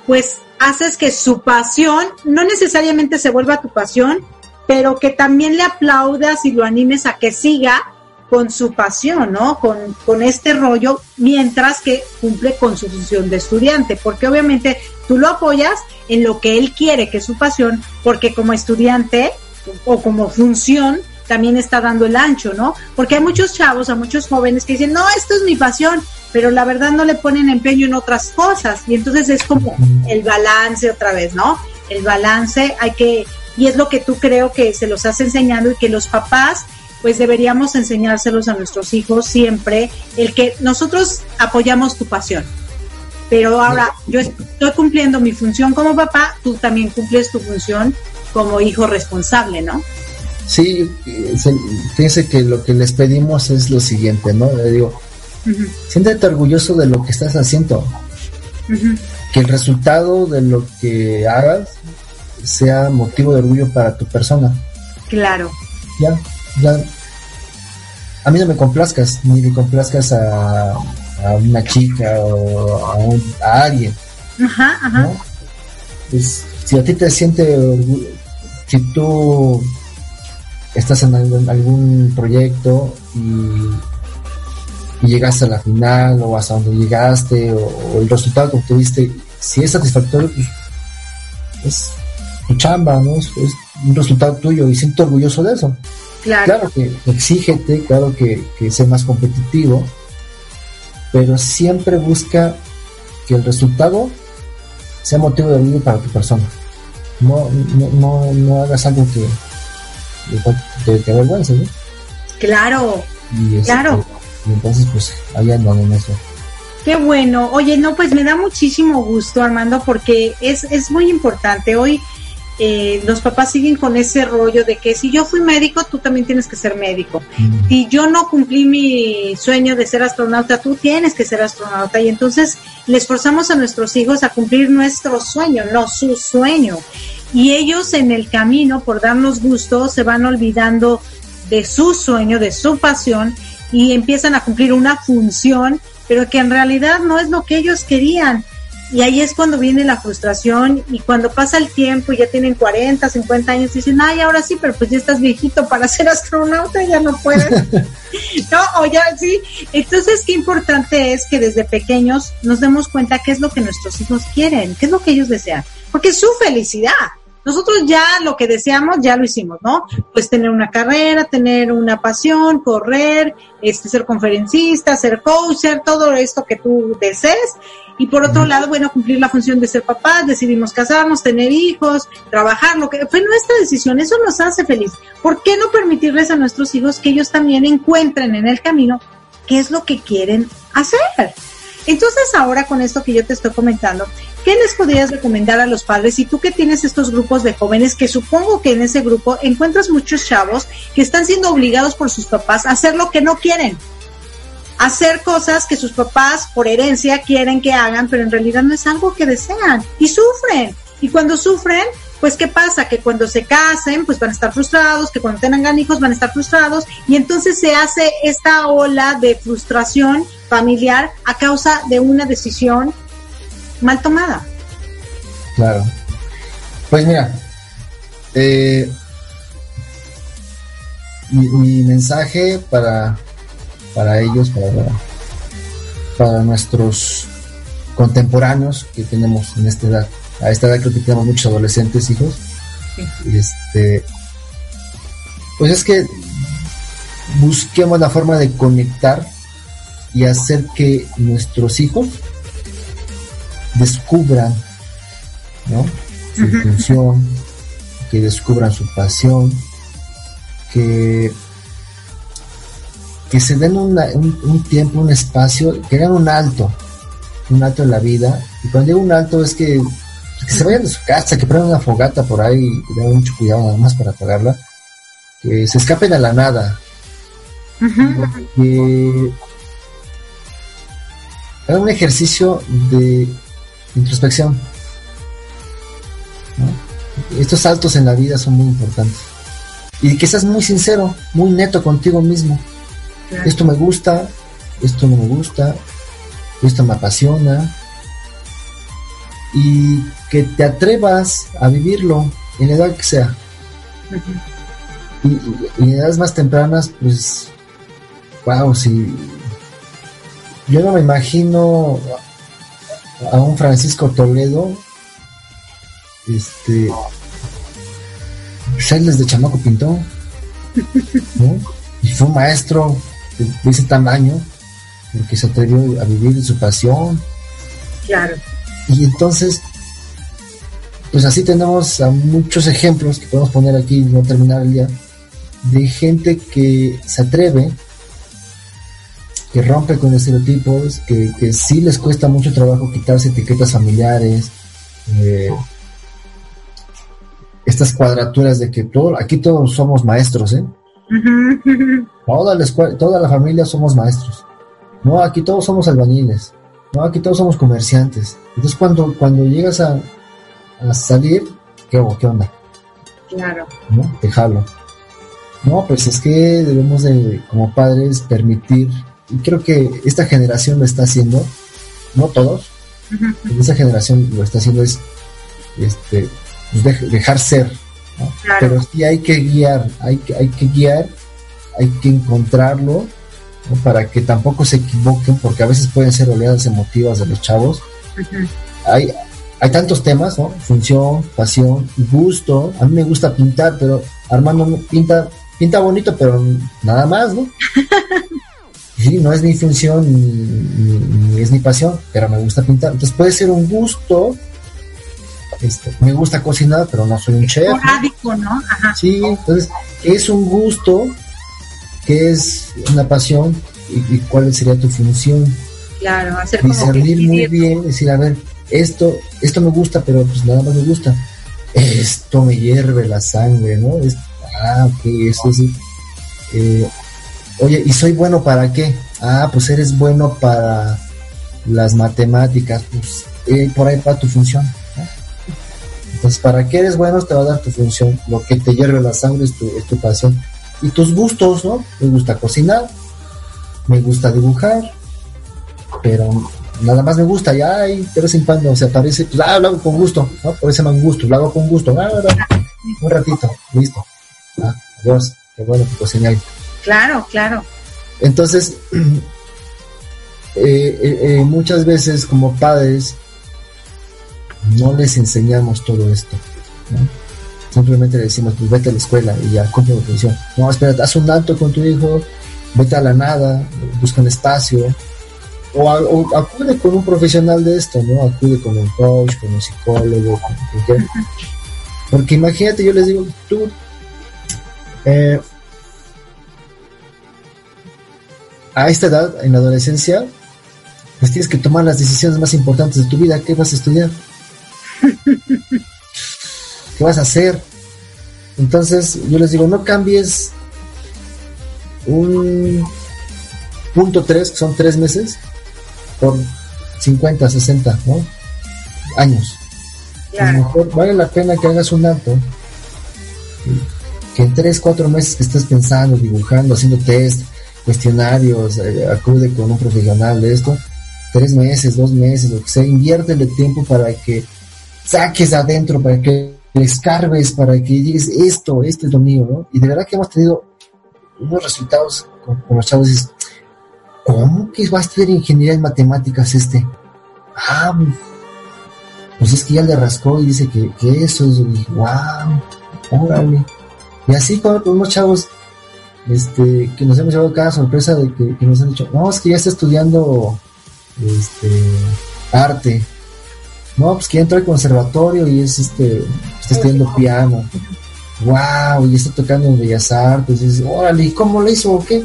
pues haces que su pasión no necesariamente se vuelva tu pasión, pero que también le aplaudas y lo animes a que siga con su pasión, ¿no? Con, con este rollo, mientras que cumple con su función de estudiante, porque obviamente tú lo apoyas en lo que él quiere, que es su pasión, porque como estudiante o como función también está dando el ancho, ¿no? Porque hay muchos chavos, a muchos jóvenes que dicen, no, esto es mi pasión, pero la verdad no le ponen empeño en otras cosas. Y entonces es como el balance otra vez, ¿no? El balance hay que, y es lo que tú creo que se los has enseñado y que los papás pues deberíamos enseñárselos a nuestros hijos siempre, el que nosotros apoyamos tu pasión. Pero ahora yo estoy cumpliendo mi función como papá, tú también cumples tu función como hijo responsable, ¿no? Sí, fíjense que lo que les pedimos es lo siguiente, ¿no? Le digo, siéntete orgulloso de lo que estás haciendo. Que el resultado de lo que hagas sea motivo de orgullo para tu persona. Claro. Ya, ya. A mí no me complazcas, ni le complazcas a, a una chica o a, un, a alguien. Ajá, ajá. Pues, si a ti te siente orgullo, si tú estás en algún, proyecto y, y, llegaste a la final o hasta donde llegaste o, el resultado que obtuviste, si es satisfactorio, pues es tu chamba, ¿no? Es, un resultado tuyo y siento orgulloso de eso. Claro, que exígete, claro que, que sea más competitivo, pero siempre busca que el resultado sea motivo de orgullo para tu persona. No, no, no, hagas algo que te, te avergüence, ¿no? Claro, este, claro. Y entonces, pues, ahí en eso. Qué bueno. Oye, no, pues me da muchísimo gusto, Armando, porque es, es muy importante. Hoy eh, los papás siguen con ese rollo de que si yo fui médico, tú también tienes que ser médico. Mm. Si yo no cumplí mi sueño de ser astronauta, tú tienes que ser astronauta. Y entonces les forzamos a nuestros hijos a cumplir nuestro sueño, no su sueño. Y ellos en el camino, por darnos gusto, se van olvidando de su sueño, de su pasión y empiezan a cumplir una función, pero que en realidad no es lo que ellos querían. Y ahí es cuando viene la frustración y cuando pasa el tiempo y ya tienen 40, 50 años, dicen, ay, ahora sí, pero pues ya estás viejito para ser astronauta, ya no puedes. no, o ya sí. Entonces, qué importante es que desde pequeños nos demos cuenta qué es lo que nuestros hijos quieren, qué es lo que ellos desean, porque es su felicidad. Nosotros ya lo que deseamos ya lo hicimos, ¿no? Pues tener una carrera, tener una pasión, correr, este, ser conferencista, ser coach, ser todo esto que tú desees. Y por otro lado, bueno, cumplir la función de ser papás, decidimos casarnos, tener hijos, trabajar, lo que fue nuestra decisión, eso nos hace feliz. ¿Por qué no permitirles a nuestros hijos que ellos también encuentren en el camino qué es lo que quieren hacer? Entonces ahora con esto que yo te estoy comentando, ¿qué les podrías recomendar a los padres? Y tú que tienes estos grupos de jóvenes, que supongo que en ese grupo encuentras muchos chavos que están siendo obligados por sus papás a hacer lo que no quieren, hacer cosas que sus papás por herencia quieren que hagan, pero en realidad no es algo que desean y sufren. Y cuando sufren, pues ¿qué pasa? Que cuando se casen, pues van a estar frustrados, que cuando tengan hijos van a estar frustrados y entonces se hace esta ola de frustración familiar a causa de una decisión mal tomada. Claro. Pues mira, eh, mi, mensaje para, para ellos, para, para nuestros contemporáneos que tenemos en esta edad, a esta edad creo que tenemos muchos adolescentes hijos, este, pues es que busquemos la forma de conectar y hacer que nuestros hijos descubran su función, que descubran su pasión, que, que se den un, tiempo, un espacio, que hagan un alto, un alto en la vida. Y cuando digo un alto es que, se vayan de su casa, que prendan una fogata por ahí y tengan mucho cuidado nada más para apagarla, que se escapen a la nada. que haga un ejercicio de introspección. Estos saltos en la vida son muy importantes. Y que seas muy sincero, muy neto contigo mismo. Esto me gusta, esto no me gusta, esto me apasiona. Y que te atrevas a vivirlo en la edad que sea. y, en edades más tempranas, pues, wow, si yo no me imagino a un Francisco Toledo, este, pues de chamaco pintó, Y fue un maestro de, ese tamaño, porque se atrevió a vivir de su pasión. Claro. Y entonces, pues así tenemos a muchos ejemplos que podemos poner aquí y no terminar el día, de gente que se atreve que rompe con estereotipos, que, que sí les cuesta mucho trabajo quitarse etiquetas familiares, eh, estas cuadraturas de que todo, aquí todos somos maestros, ¿eh? toda, la toda la familia somos maestros. No, aquí todos somos albañiles. No, aquí todos somos comerciantes. Entonces cuando, cuando llegas a, a salir, ¿qué, ¿qué onda? Claro. ¿No? Dejarlo. No, pues es que debemos de, como padres, permitir y creo que esta generación lo está haciendo, no todos, esta generación lo está haciendo es este, pues, dejar ser, pero sí hay que guiar, hay que, hay que guiar, hay que encontrarlo para que tampoco se equivoquen, porque a veces pueden ser oleadas emotivas de los chavos. hay, hay tantos temas, ¿no? Función, pasión, gusto. A mí me gusta pintar, pero Armando pinta pinta bonito, pero nada más, ¿no? Sí, no es mi función ni, es mi pasión, pero me gusta pintar. Entonces puede ser un gusto. Este, me gusta cocinar, pero no soy un chef. ¿no? Sí, entonces es un gusto que es una pasión y, cuál sería tu función. Claro, hacer Discernir muy bien, decir, a ver, esto, esto me gusta, pero pues nada más me gusta. Esto me hierve la sangre, ¿no? ah, ok, eso sí. Eh, oye, ¿y soy bueno para qué? Ah, pues eres bueno para las matemáticas, pues eh, por ahí va tu función. Entonces, ¿para qué eres bueno? Te va a dar tu función. Lo que te hierve la sangre es tu, es tu pasión. Y tus gustos, ¿no? Me gusta cocinar, me gusta dibujar, pero nada más me gusta, ya hay pero sin pan, o sea, parece, pues, ah, lo hago con gusto, ¿no? Por ese man gusto, lo hago con gusto, ah, un ratito, listo, ah, adiós, qué bueno que cociné Claro, claro. Entonces, eh, eh, eh, muchas veces como padres no les enseñamos todo esto, ¿no? Simplemente le decimos, pues vete a la escuela y ya cumple la función. No, espérate, haz un alto con tu hijo, vete a la nada, busca un espacio, o, acude con un profesional de esto, ¿no? Acude con un coach, con un psicólogo, con Porque imagínate, yo les digo, tú, eh, a esta edad, en la adolescencia, pues tienes que tomar las decisiones más importantes de tu vida. ¿Qué vas a estudiar? ¿Qué vas a hacer? Entonces, yo les digo, no cambies un punto tres, que son tres meses, por 50, 60 ¿no? años. A lo mejor vale la pena que hagas un alto, que en 3, 4 meses que estés pensando, dibujando, haciendo test, cuestionarios, eh, acude con un profesional de esto, tres meses, dos meses, lo que sea, inviértele tiempo para que saques adentro, para que escarbes, para que digas esto, esto es lo mío, ¿no? Y de verdad que hemos tenido unos resultados con, los chavos, ¿cómo que va a estudiar ingeniería en matemáticas este? Ah, pues es que ya le rascó y dice que, eso es, y wow, órale. Y así con unos chavos este, que nos hemos llevado cada sorpresa de que, nos han dicho, no, es que ya está estudiando este, arte. No, pues que ya entró al conservatorio y es este, está estudiando piano. Wow, y está tocando en Bellas Artes. Y dice, órale, ¿y cómo lo hizo o qué?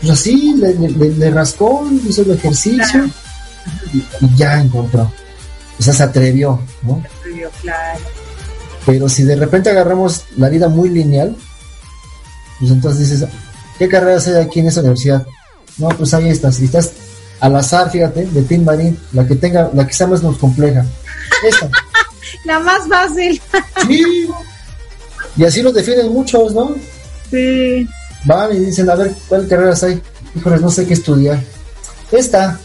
pues así le, le, rascó, hizo el ejercicio y, ya encontró. O sea, se atrevió, ¿no? Se atrevió, claro. Pero si de repente agarramos la vida muy lineal, pues entonces dices, ¿qué carreras hay aquí en esa universidad? No, pues ahí estás. Si estás al azar, fíjate, de Tim Marín, la que tenga, la que sea más nos compleja. Esa. La más fácil. sí. Y así lo definen muchos, ¿no? Sí van y dicen, a ver, ¿cuál carreras hay? Híjoles, no sé qué estudiar. Esta.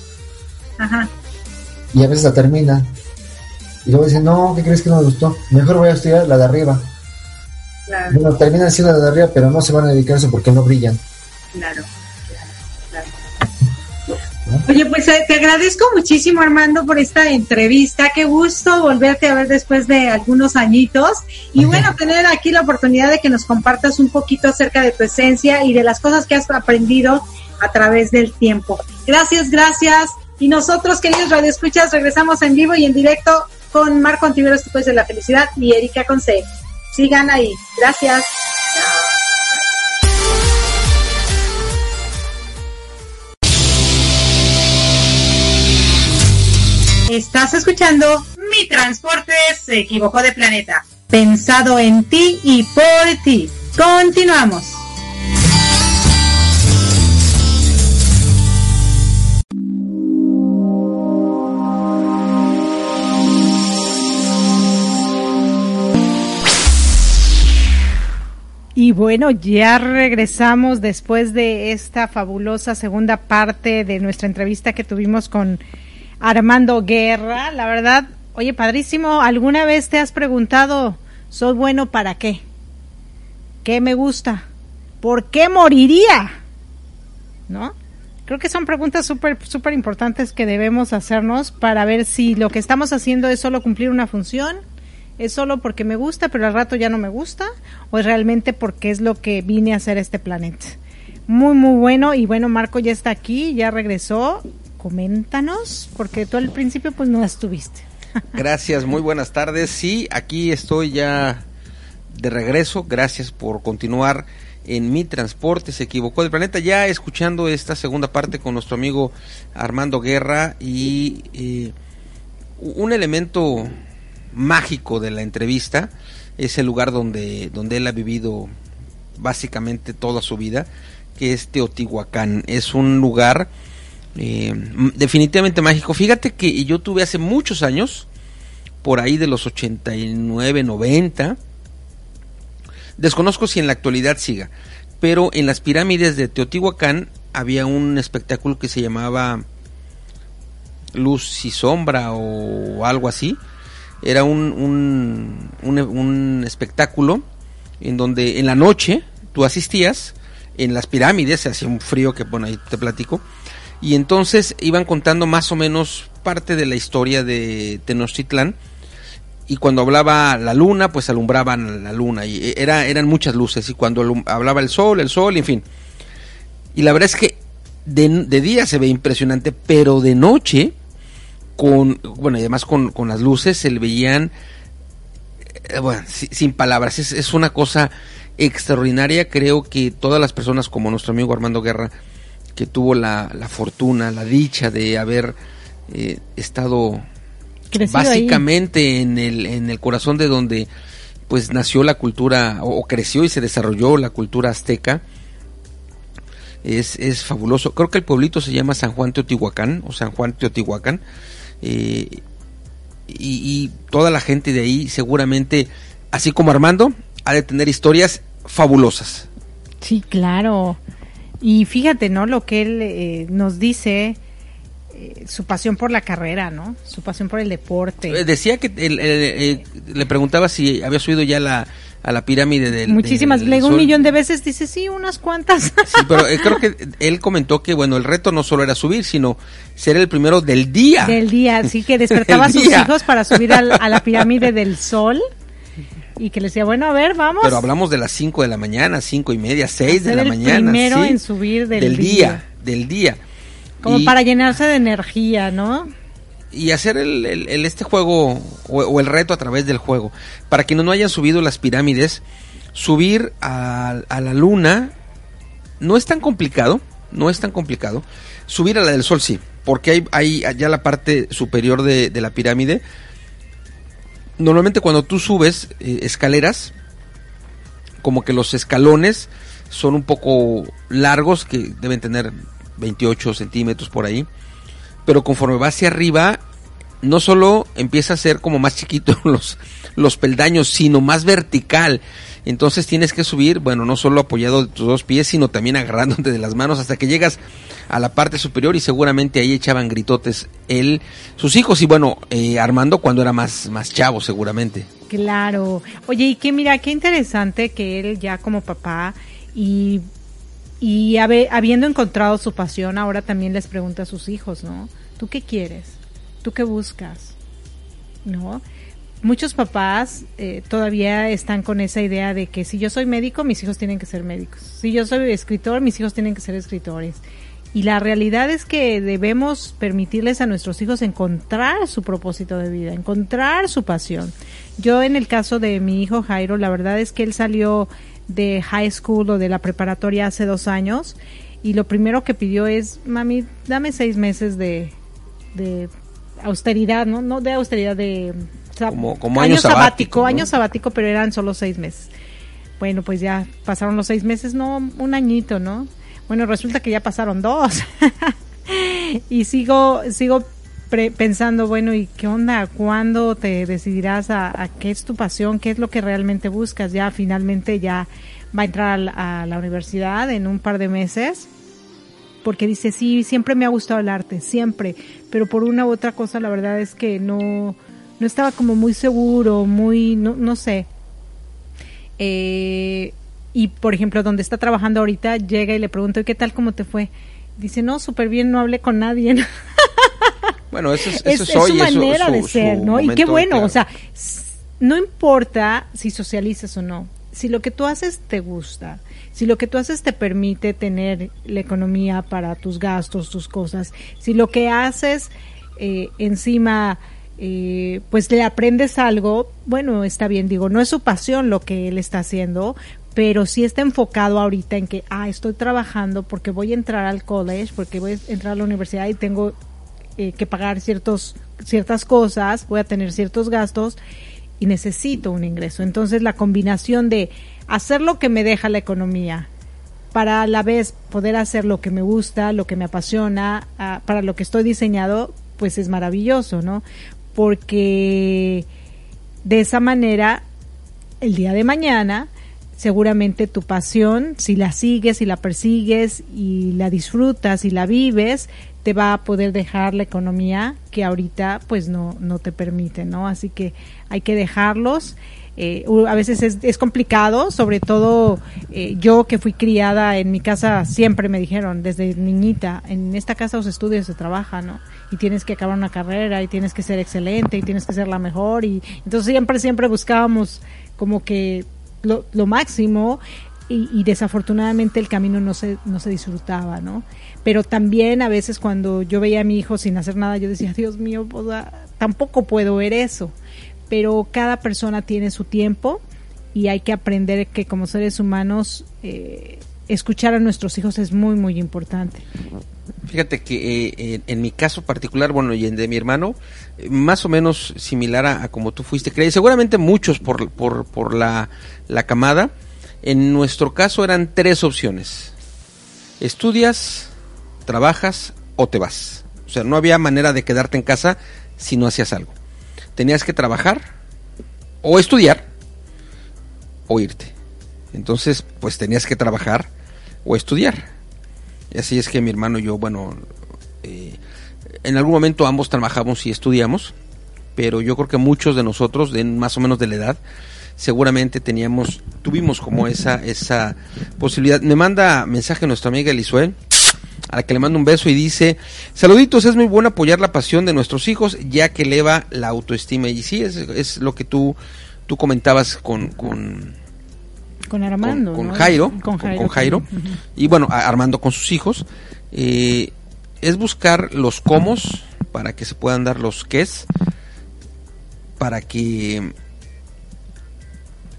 Ajá. Y a veces la termina. Y luego dicen, no, ¿qué crees que no me gustó? Mejor voy a estudiar la de arriba. Claro. Bueno, terminan siendo la de arriba, pero no se van a dedicar a eso porque no brillan. Claro. Oye, pues eh, te agradezco muchísimo Armando por esta entrevista. Qué gusto volverte a ver después de algunos añitos. Y bueno, tener aquí la oportunidad de que nos compartas un poquito acerca de tu esencia y de las cosas que has aprendido a través del tiempo. Gracias, gracias. Y nosotros, queridos radioescuchas, regresamos en vivo y en directo con Marco Antiveros después de la felicidad y Erika Conce. Sigan ahí. Gracias. Estás escuchando Mi Transporte se equivocó de planeta. Pensado en ti y por ti. Continuamos. Y bueno, ya regresamos después de esta fabulosa segunda parte de nuestra entrevista que tuvimos con Armando Guerra. La verdad, oye, padrísimo, ¿alguna vez te has preguntado, ¿soy bueno para qué? ¿Qué me gusta? ¿Por qué moriría? ¿No? Creo que son preguntas súper, súper importantes que debemos hacernos para ver si lo que estamos haciendo es solo cumplir una función, ¿Es solo porque me gusta, pero al rato ya no me gusta? ¿O es realmente porque es lo que vine a hacer este planeta? Muy, muy bueno. Y bueno, Marco ya está aquí, ya regresó. Coméntanos, porque tú al principio pues no estuviste. Gracias, muy buenas tardes. Sí, aquí estoy ya de regreso. Gracias por continuar en mi transporte. Se equivocó del planeta. Ya escuchando esta segunda parte con nuestro amigo Armando Guerra y eh, un elemento mágico de la entrevista es el lugar donde, donde él ha vivido básicamente toda su vida, que es Teotihuacán. Es un lugar eh, definitivamente mágico. Fíjate que yo tuve hace muchos años, por ahí de los 89, 90, desconozco si en la actualidad siga, pero en las pirámides de Teotihuacán había un espectáculo que se llamaba Luz y Sombra o algo así, era un, un, espectáculo en donde en la noche tú asistías en las pirámides, se hacía un frío que, bueno, ahí te platico, y entonces iban contando más o menos parte de la historia de Tenochtitlán, y cuando hablaba la luna, pues alumbraban la luna, y era, eran muchas luces, y cuando hablaba el sol, el sol, en fin. Y la verdad es que de, día se ve impresionante, pero de noche con, bueno, y además con, con las luces se le veían, eh, bueno, sin palabras, es, es, una cosa extraordinaria, creo que todas las personas como nuestro amigo Armando Guerra, que tuvo la, la fortuna, la dicha de haber eh, estado básicamente en el, en el corazón de donde pues nació la cultura o, creció y se desarrolló la cultura azteca, es, es, fabuloso. Creo que el pueblito se llama San Juan Teotihuacán o San Juan Teotihuacán. Eh, y, toda la gente de ahí seguramente, así como Armando, ha de tener historias fabulosas. Sí, claro. Y fíjate, ¿no? Lo que él eh, nos dice, eh, su pasión por la carrera, ¿no? Su pasión por el deporte. Decía que le preguntaba si había subido ya la, a la pirámide del muchísimas le un millón de veces dice sí unas cuantas sí pero eh, creo que él comentó que bueno el reto no solo era subir sino ser el primero del día del día sí que despertaba a sus hijos para subir a la pirámide del sol y que le decía bueno a ver vamos pero hablamos de las 5 de la mañana cinco y media seis de la mañana primero en subir del, día. del día como para llenarse de energía no y hacer el, este juego o, el reto a través del juego. Para quienes no hayan subido las pirámides, subir a, la luna no es tan complicado, no es tan complicado. Subir a la del sol sí, porque hay, hay allá la parte superior de, la pirámide. Normalmente cuando tú subes eh, escaleras, como que los escalones son un poco largos, que deben tener 28 centímetros por ahí pero conforme va hacia arriba, no solo empieza a ser como más chiquito los, los peldaños, sino más vertical. Entonces tienes que subir, bueno, no solo apoyado de tus dos pies, sino también agarrándote de las manos hasta que llegas a la parte superior y seguramente ahí echaban gritotes él, sus hijos y bueno, eh, Armando cuando era más, más chavo seguramente. Claro. Oye, y que mira, qué interesante que él ya como papá y y habiendo encontrado su pasión, ahora también les pregunta a sus hijos, ¿no? ¿Tú qué quieres? ¿Tú qué buscas? ¿No? Muchos papás eh, todavía están con esa idea de que si yo soy médico, mis hijos tienen que ser médicos. Si yo soy escritor, mis hijos tienen que ser escritores. Y la realidad es que debemos permitirles a nuestros hijos encontrar su propósito de vida, encontrar su pasión. Yo en el caso de mi hijo Jairo, la verdad es que él salió de high school o de la preparatoria hace dos años y lo primero que pidió es, mami, dame seis meses de, de austeridad, ¿no? No de austeridad, de... como, año, sabático, año sabático, pero eran solo seis meses. Bueno, pues ya pasaron los seis meses, no, un añito, ¿no? Bueno, resulta que ya pasaron dos. y sigo, sigo pensando, bueno, ¿y qué onda? ¿Cuándo te decidirás a, qué es tu pasión? ¿Qué es lo que realmente buscas? Ya finalmente ya va a entrar a la, universidad en un par de meses. Porque dice, sí, siempre me ha gustado el arte, siempre. Pero por una u otra cosa, la verdad es que no, no estaba como muy seguro, muy, no, no sé. Eh, y por ejemplo, donde está trabajando ahorita, llega y le pregunto, ¿y qué tal, cómo te fue? Dice, no, súper bien, no hablé con nadie. Bueno, eso es, eso es, su manera de ser, ¿no? Y qué bueno, o sea, no importa si socializas o no, si lo que tú haces te gusta, si lo que tú haces te permite tener la economía para tus gastos, tus cosas, si lo que haces eh, encima eh, pues le aprendes algo, bueno, está bien, digo, no es su pasión lo que él está haciendo, pero sí está enfocado ahorita en que, ah, estoy trabajando porque voy a entrar al college, porque voy a entrar a la universidad y tengo eh, que pagar ciertos, ciertas cosas, voy a tener ciertos gastos y necesito un ingreso. Entonces la combinación de hacer lo que me deja la economía para a la vez poder hacer lo que me gusta, lo que me apasiona, ah, para lo que estoy diseñado, pues es maravilloso, ¿no? Porque de esa manera, el día de mañana, seguramente tu pasión, si la sigues, si la persigues y la disfrutas y la vives, te va a poder dejar la economía que ahorita pues no, no te permite, ¿no? Así que hay que dejarlos. Eh, a veces es, es, complicado, sobre todo eh, yo que fui criada en mi casa, siempre me dijeron desde niñita, en esta casa los estudios se trabaja, ¿no? Y tienes que acabar una carrera y tienes que ser excelente y tienes que ser la mejor y entonces siempre, siempre buscábamos como que lo, máximo y, desafortunadamente el camino no se, no se disfrutaba, ¿no? Pero también a veces cuando yo veía a mi hijo sin hacer nada, yo decía, Dios mío, tampoco puedo ver eso. Pero cada persona tiene su tiempo y hay que aprender que como seres humanos eh, escuchar a nuestros hijos es muy, muy importante. Fíjate que eh, en, mi caso particular, bueno, y en de mi hermano, eh, más o menos similar a, a como tú fuiste creído, seguramente muchos por, por, por la, la camada, en nuestro caso eran tres opciones. Estudias, trabajas o te vas. O sea, no había manera de quedarte en casa si no hacías algo. Tenías que trabajar o estudiar o irte. Entonces, pues tenías que trabajar o estudiar. Y así es que mi hermano y yo, bueno, eh, en algún momento ambos trabajamos y estudiamos, pero yo creo que muchos de nosotros, de más o menos de la edad, seguramente teníamos, tuvimos como esa, esa posibilidad. Me manda mensaje nuestra amiga Elisuel, a la que le mando un beso y dice, saluditos, es muy bueno apoyar la pasión de nuestros hijos, ya que eleva la autoestima. Y sí, es, es lo que tú, tú comentabas con, con con Armando, con, con Jairo, con Jairo, con Jairo. Uh -huh. y bueno, Armando con sus hijos, eh, es buscar los cómo para que se puedan dar los qués, para que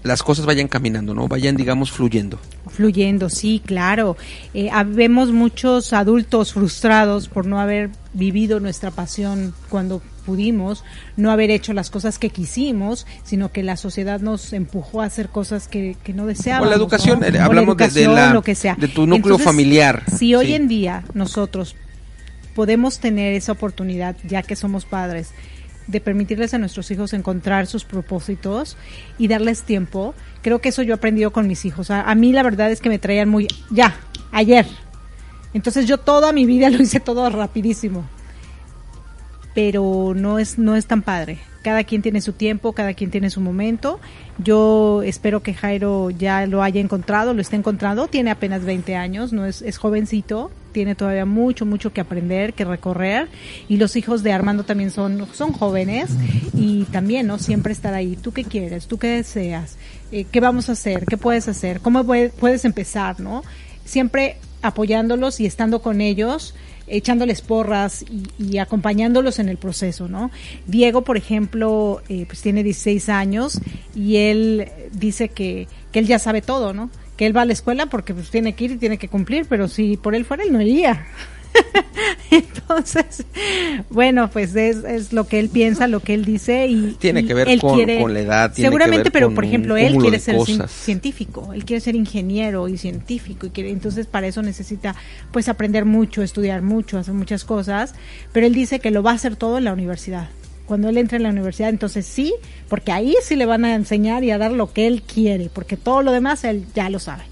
las cosas vayan caminando, ¿no? Vayan, digamos, fluyendo. Fluyendo, sí, claro. Eh, vemos muchos adultos frustrados por no haber vivido nuestra pasión cuando pudimos, no haber hecho las cosas que quisimos, sino que la sociedad nos empujó a hacer cosas que, que no deseábamos. O la educación, ¿no? eh, hablamos la educación, de, la, lo que sea. de tu núcleo Entonces, familiar. Si hoy sí. en día nosotros podemos tener esa oportunidad, ya que somos padres, de permitirles a nuestros hijos encontrar sus propósitos y darles tiempo. Creo que eso yo he aprendido con mis hijos. A, a, mí la verdad es que me traían muy, ya, ayer. Entonces yo toda mi vida lo hice todo rapidísimo. Pero no es, no es tan padre. Cada quien tiene su tiempo, cada quien tiene su momento. Yo espero que Jairo ya lo haya encontrado, lo esté encontrando. Tiene apenas 20 años, no es, es jovencito, tiene todavía mucho, mucho que aprender, que recorrer. Y los hijos de Armando también son, son jóvenes y también, ¿no? Siempre estar ahí. ¿Tú qué quieres? ¿Tú qué deseas? Eh, ¿Qué vamos a hacer? ¿Qué puedes hacer? ¿Cómo puedes empezar, no? Siempre apoyándolos y estando con ellos echándoles porras y, y, acompañándolos en el proceso, ¿no? Diego, por ejemplo, eh, pues tiene 16 años y él dice que, que él ya sabe todo, ¿no? Que él va a la escuela porque pues tiene que ir y tiene que cumplir, pero si por él fuera, él no iría. Entonces, bueno, pues es, es, lo que él piensa, lo que él dice y tiene que ver él con, quiere, con, la edad. Tiene seguramente, pero por ejemplo, él quiere ser cosas. científico, él quiere ser ingeniero y científico y quiere, entonces para eso necesita pues aprender mucho, estudiar mucho, hacer muchas cosas, pero él dice que lo va a hacer todo en la universidad. Cuando él entre en la universidad, entonces sí, porque ahí sí le van a enseñar y a dar lo que él quiere, porque todo lo demás él ya lo sabe.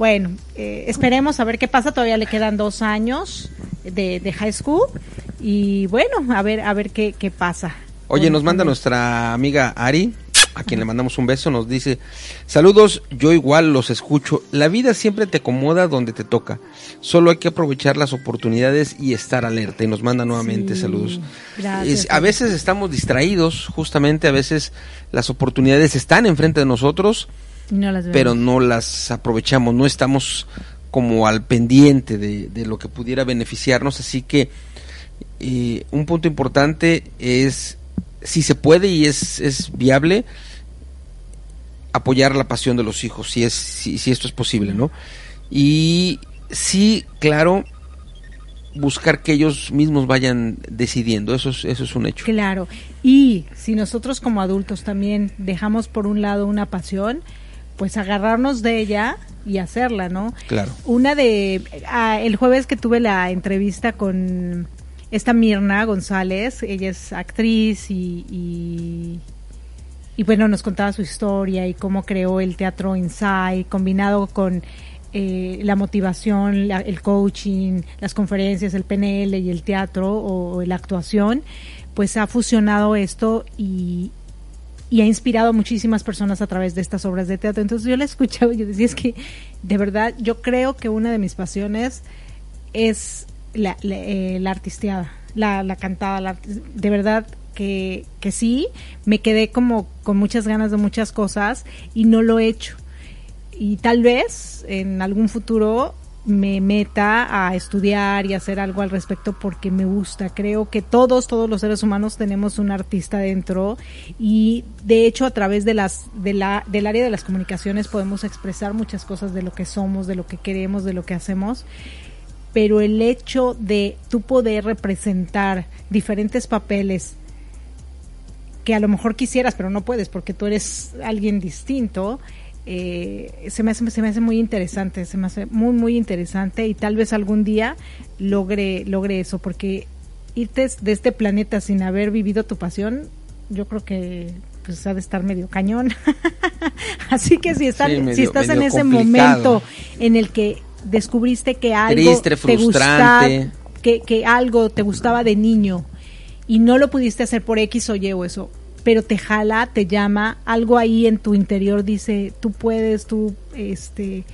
Bueno, eh, esperemos a ver qué pasa. Todavía le quedan dos años de, de, high school y bueno, a ver a ver qué, qué pasa. Oye, nos manda nuestra amiga Ari. a quien le mandamos un beso, nos dice, saludos, yo igual los escucho, la vida siempre te acomoda donde te toca, solo hay que aprovechar las oportunidades y estar alerta y nos manda nuevamente saludos. a veces estamos distraídos, justamente a veces las oportunidades están enfrente de nosotros, pero no las aprovechamos, no estamos como al pendiente de, lo que pudiera beneficiarnos, así que eh, un punto importante es si se puede y es, es viable, apoyar la pasión de los hijos, si, es, si, si esto es posible, ¿no? Y sí, claro, buscar que ellos mismos vayan decidiendo, eso es, eso es un hecho. Claro, y si nosotros como adultos también dejamos por un lado una pasión, pues agarrarnos de ella y hacerla, ¿no? Claro. Una de, ah, el jueves que tuve la entrevista con esta Mirna González, ella es actriz y, y, bueno, nos contaba su historia y cómo creó el teatro Inside, combinado con eh, la motivación, el coaching, las conferencias, el PNL y el teatro o, la actuación, pues ha fusionado esto y, y ha inspirado a muchísimas personas a través de estas obras de teatro. Entonces yo la escuchaba y yo decía, es que de verdad yo creo que una de mis pasiones es la, la, eh, la artisteada, la, la cantada, de verdad que, que sí, me quedé como con muchas ganas de muchas cosas y no lo he hecho. Y tal vez en algún futuro me meta a estudiar y hacer algo al respecto porque me gusta. Creo que todos, todos los seres humanos tenemos un artista dentro y de hecho a través de las, de la, del área de las comunicaciones podemos expresar muchas cosas de lo que somos, de lo que queremos, de lo que hacemos pero el hecho de tú poder representar diferentes papeles que a lo mejor quisieras, pero no puedes porque tú eres alguien distinto, eh, se, me hace, se me hace muy interesante, se me hace muy, muy interesante y tal vez algún día logre, logre eso, porque irte de este planeta sin haber vivido tu pasión, yo creo que pues ha de estar medio cañón. Así que si, están, si estás en ese momento en el que descubriste que algo te gustaba, que, que algo te gustaba de niño y no lo pudiste hacer por X o Y o eso, pero te jala, te llama, algo ahí en tu interior dice, tú puedes, tú, este,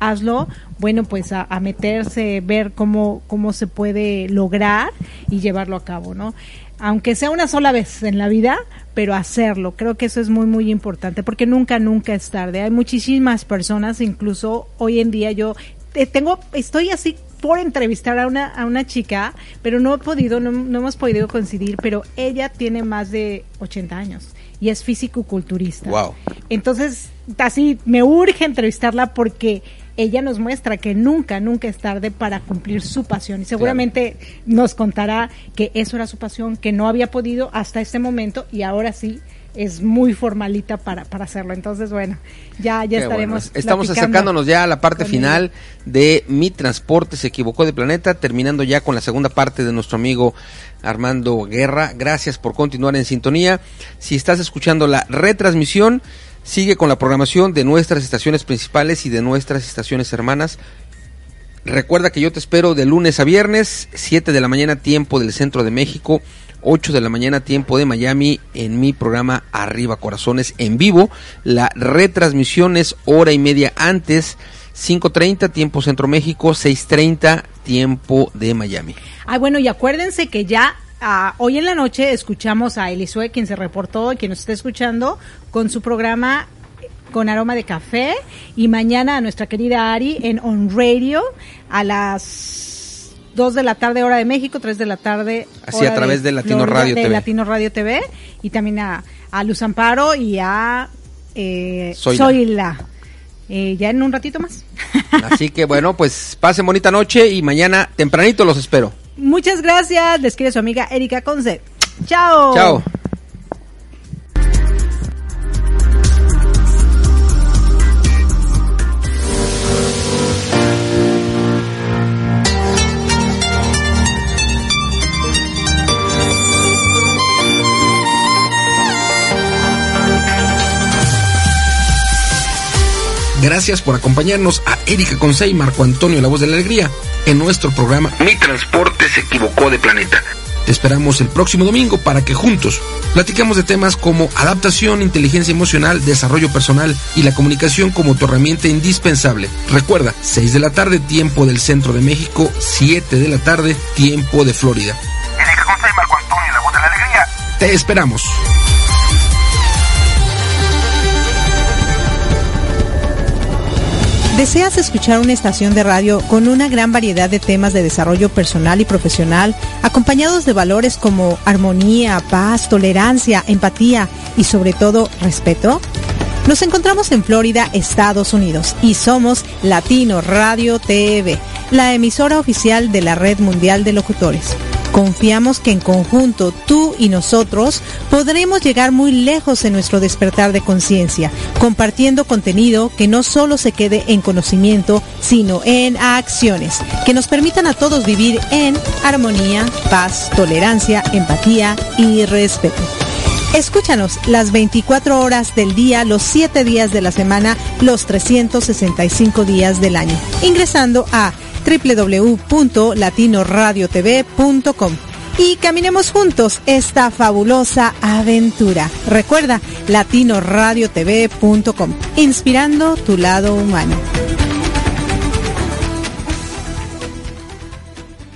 hazlo, bueno, pues a, meterse, ver cómo, cómo se puede lograr y llevarlo a cabo, ¿no? Aunque sea una sola vez en la vida, pero hacerlo, creo que eso es muy, muy importante, porque nunca, nunca es tarde. Hay muchísimas personas, incluso hoy en día yo eh, tengo, estoy así por entrevistar a una, a una chica, pero no he podido, no, hemos podido coincidir, pero ella tiene más de 80 años y es físico-culturista. Wow. Entonces, así me urge entrevistarla porque ella nos muestra que nunca, nunca es tarde para cumplir su pasión. Y seguramente nos contará que eso era su pasión, que no había podido hasta este momento y ahora sí es muy formalita para, para hacerlo. Entonces, bueno, ya, ya estaremos. Estamos acercándonos ya a la parte final de Mi Transporte se equivocó de planeta, terminando ya con la segunda parte de nuestro amigo Armando Guerra. Gracias por continuar en sintonía. Si estás escuchando la retransmisión, sigue con la programación de nuestras estaciones principales y de nuestras estaciones hermanas. Recuerda que yo te espero de lunes a viernes, 7 de la mañana, tiempo del centro de México. 8 de la mañana tiempo de Miami en mi programa Arriba Corazones en vivo. La retransmisión es hora y media antes, 5.30 tiempo Centro México, 6.30 tiempo de Miami. Ay, bueno, y acuérdense que ya ah, hoy en la noche escuchamos a Elisue, quien se reportó y quien nos está escuchando, con su programa con aroma de café y mañana a nuestra querida Ari en On Radio a las 2 de la tarde hora de México, 3 de la tarde Así a través de, Latino Radio de TV. Latino Radio TV y también a, a Luz Amparo y a eh, Zoila. Eh, ya en un ratito más. Así que bueno, pues pasen bonita noche y mañana tempranito los espero. Muchas gracias, les quiere su amiga Erika Conce. Chao. Chao. Gracias por acompañarnos a Erika Conce y Marco Antonio La Voz de la Alegría en nuestro programa Mi Transporte se equivocó de planeta. Te esperamos el próximo domingo para que juntos platicamos de temas como adaptación, inteligencia emocional, desarrollo personal y la comunicación como tu herramienta indispensable. Recuerda, 6 de la tarde, tiempo del centro de México, 7 de la tarde, tiempo de Florida. Marco Antonio, la voz de la alegría. Te esperamos. ¿Deseas escuchar una estación de radio con una gran variedad de temas de desarrollo personal y profesional, acompañados de valores como armonía, paz, tolerancia, empatía y sobre todo respeto? Nos encontramos en Florida, Estados Unidos, y somos Latino Radio TV, la emisora oficial de la Red Mundial de Locutores. Confiamos que en conjunto tú y nosotros podremos llegar muy lejos en nuestro despertar de conciencia, compartiendo contenido que no solo se quede en conocimiento, sino en acciones, que nos permitan a todos vivir en armonía, paz, tolerancia, empatía y respeto. Escúchanos las 24 horas del día, los 7 días de la semana, los 365 días del año, ingresando a www.latinoradiotv.com y caminemos juntos esta fabulosa aventura. Recuerda, latinoradiotv.com, inspirando tu lado humano.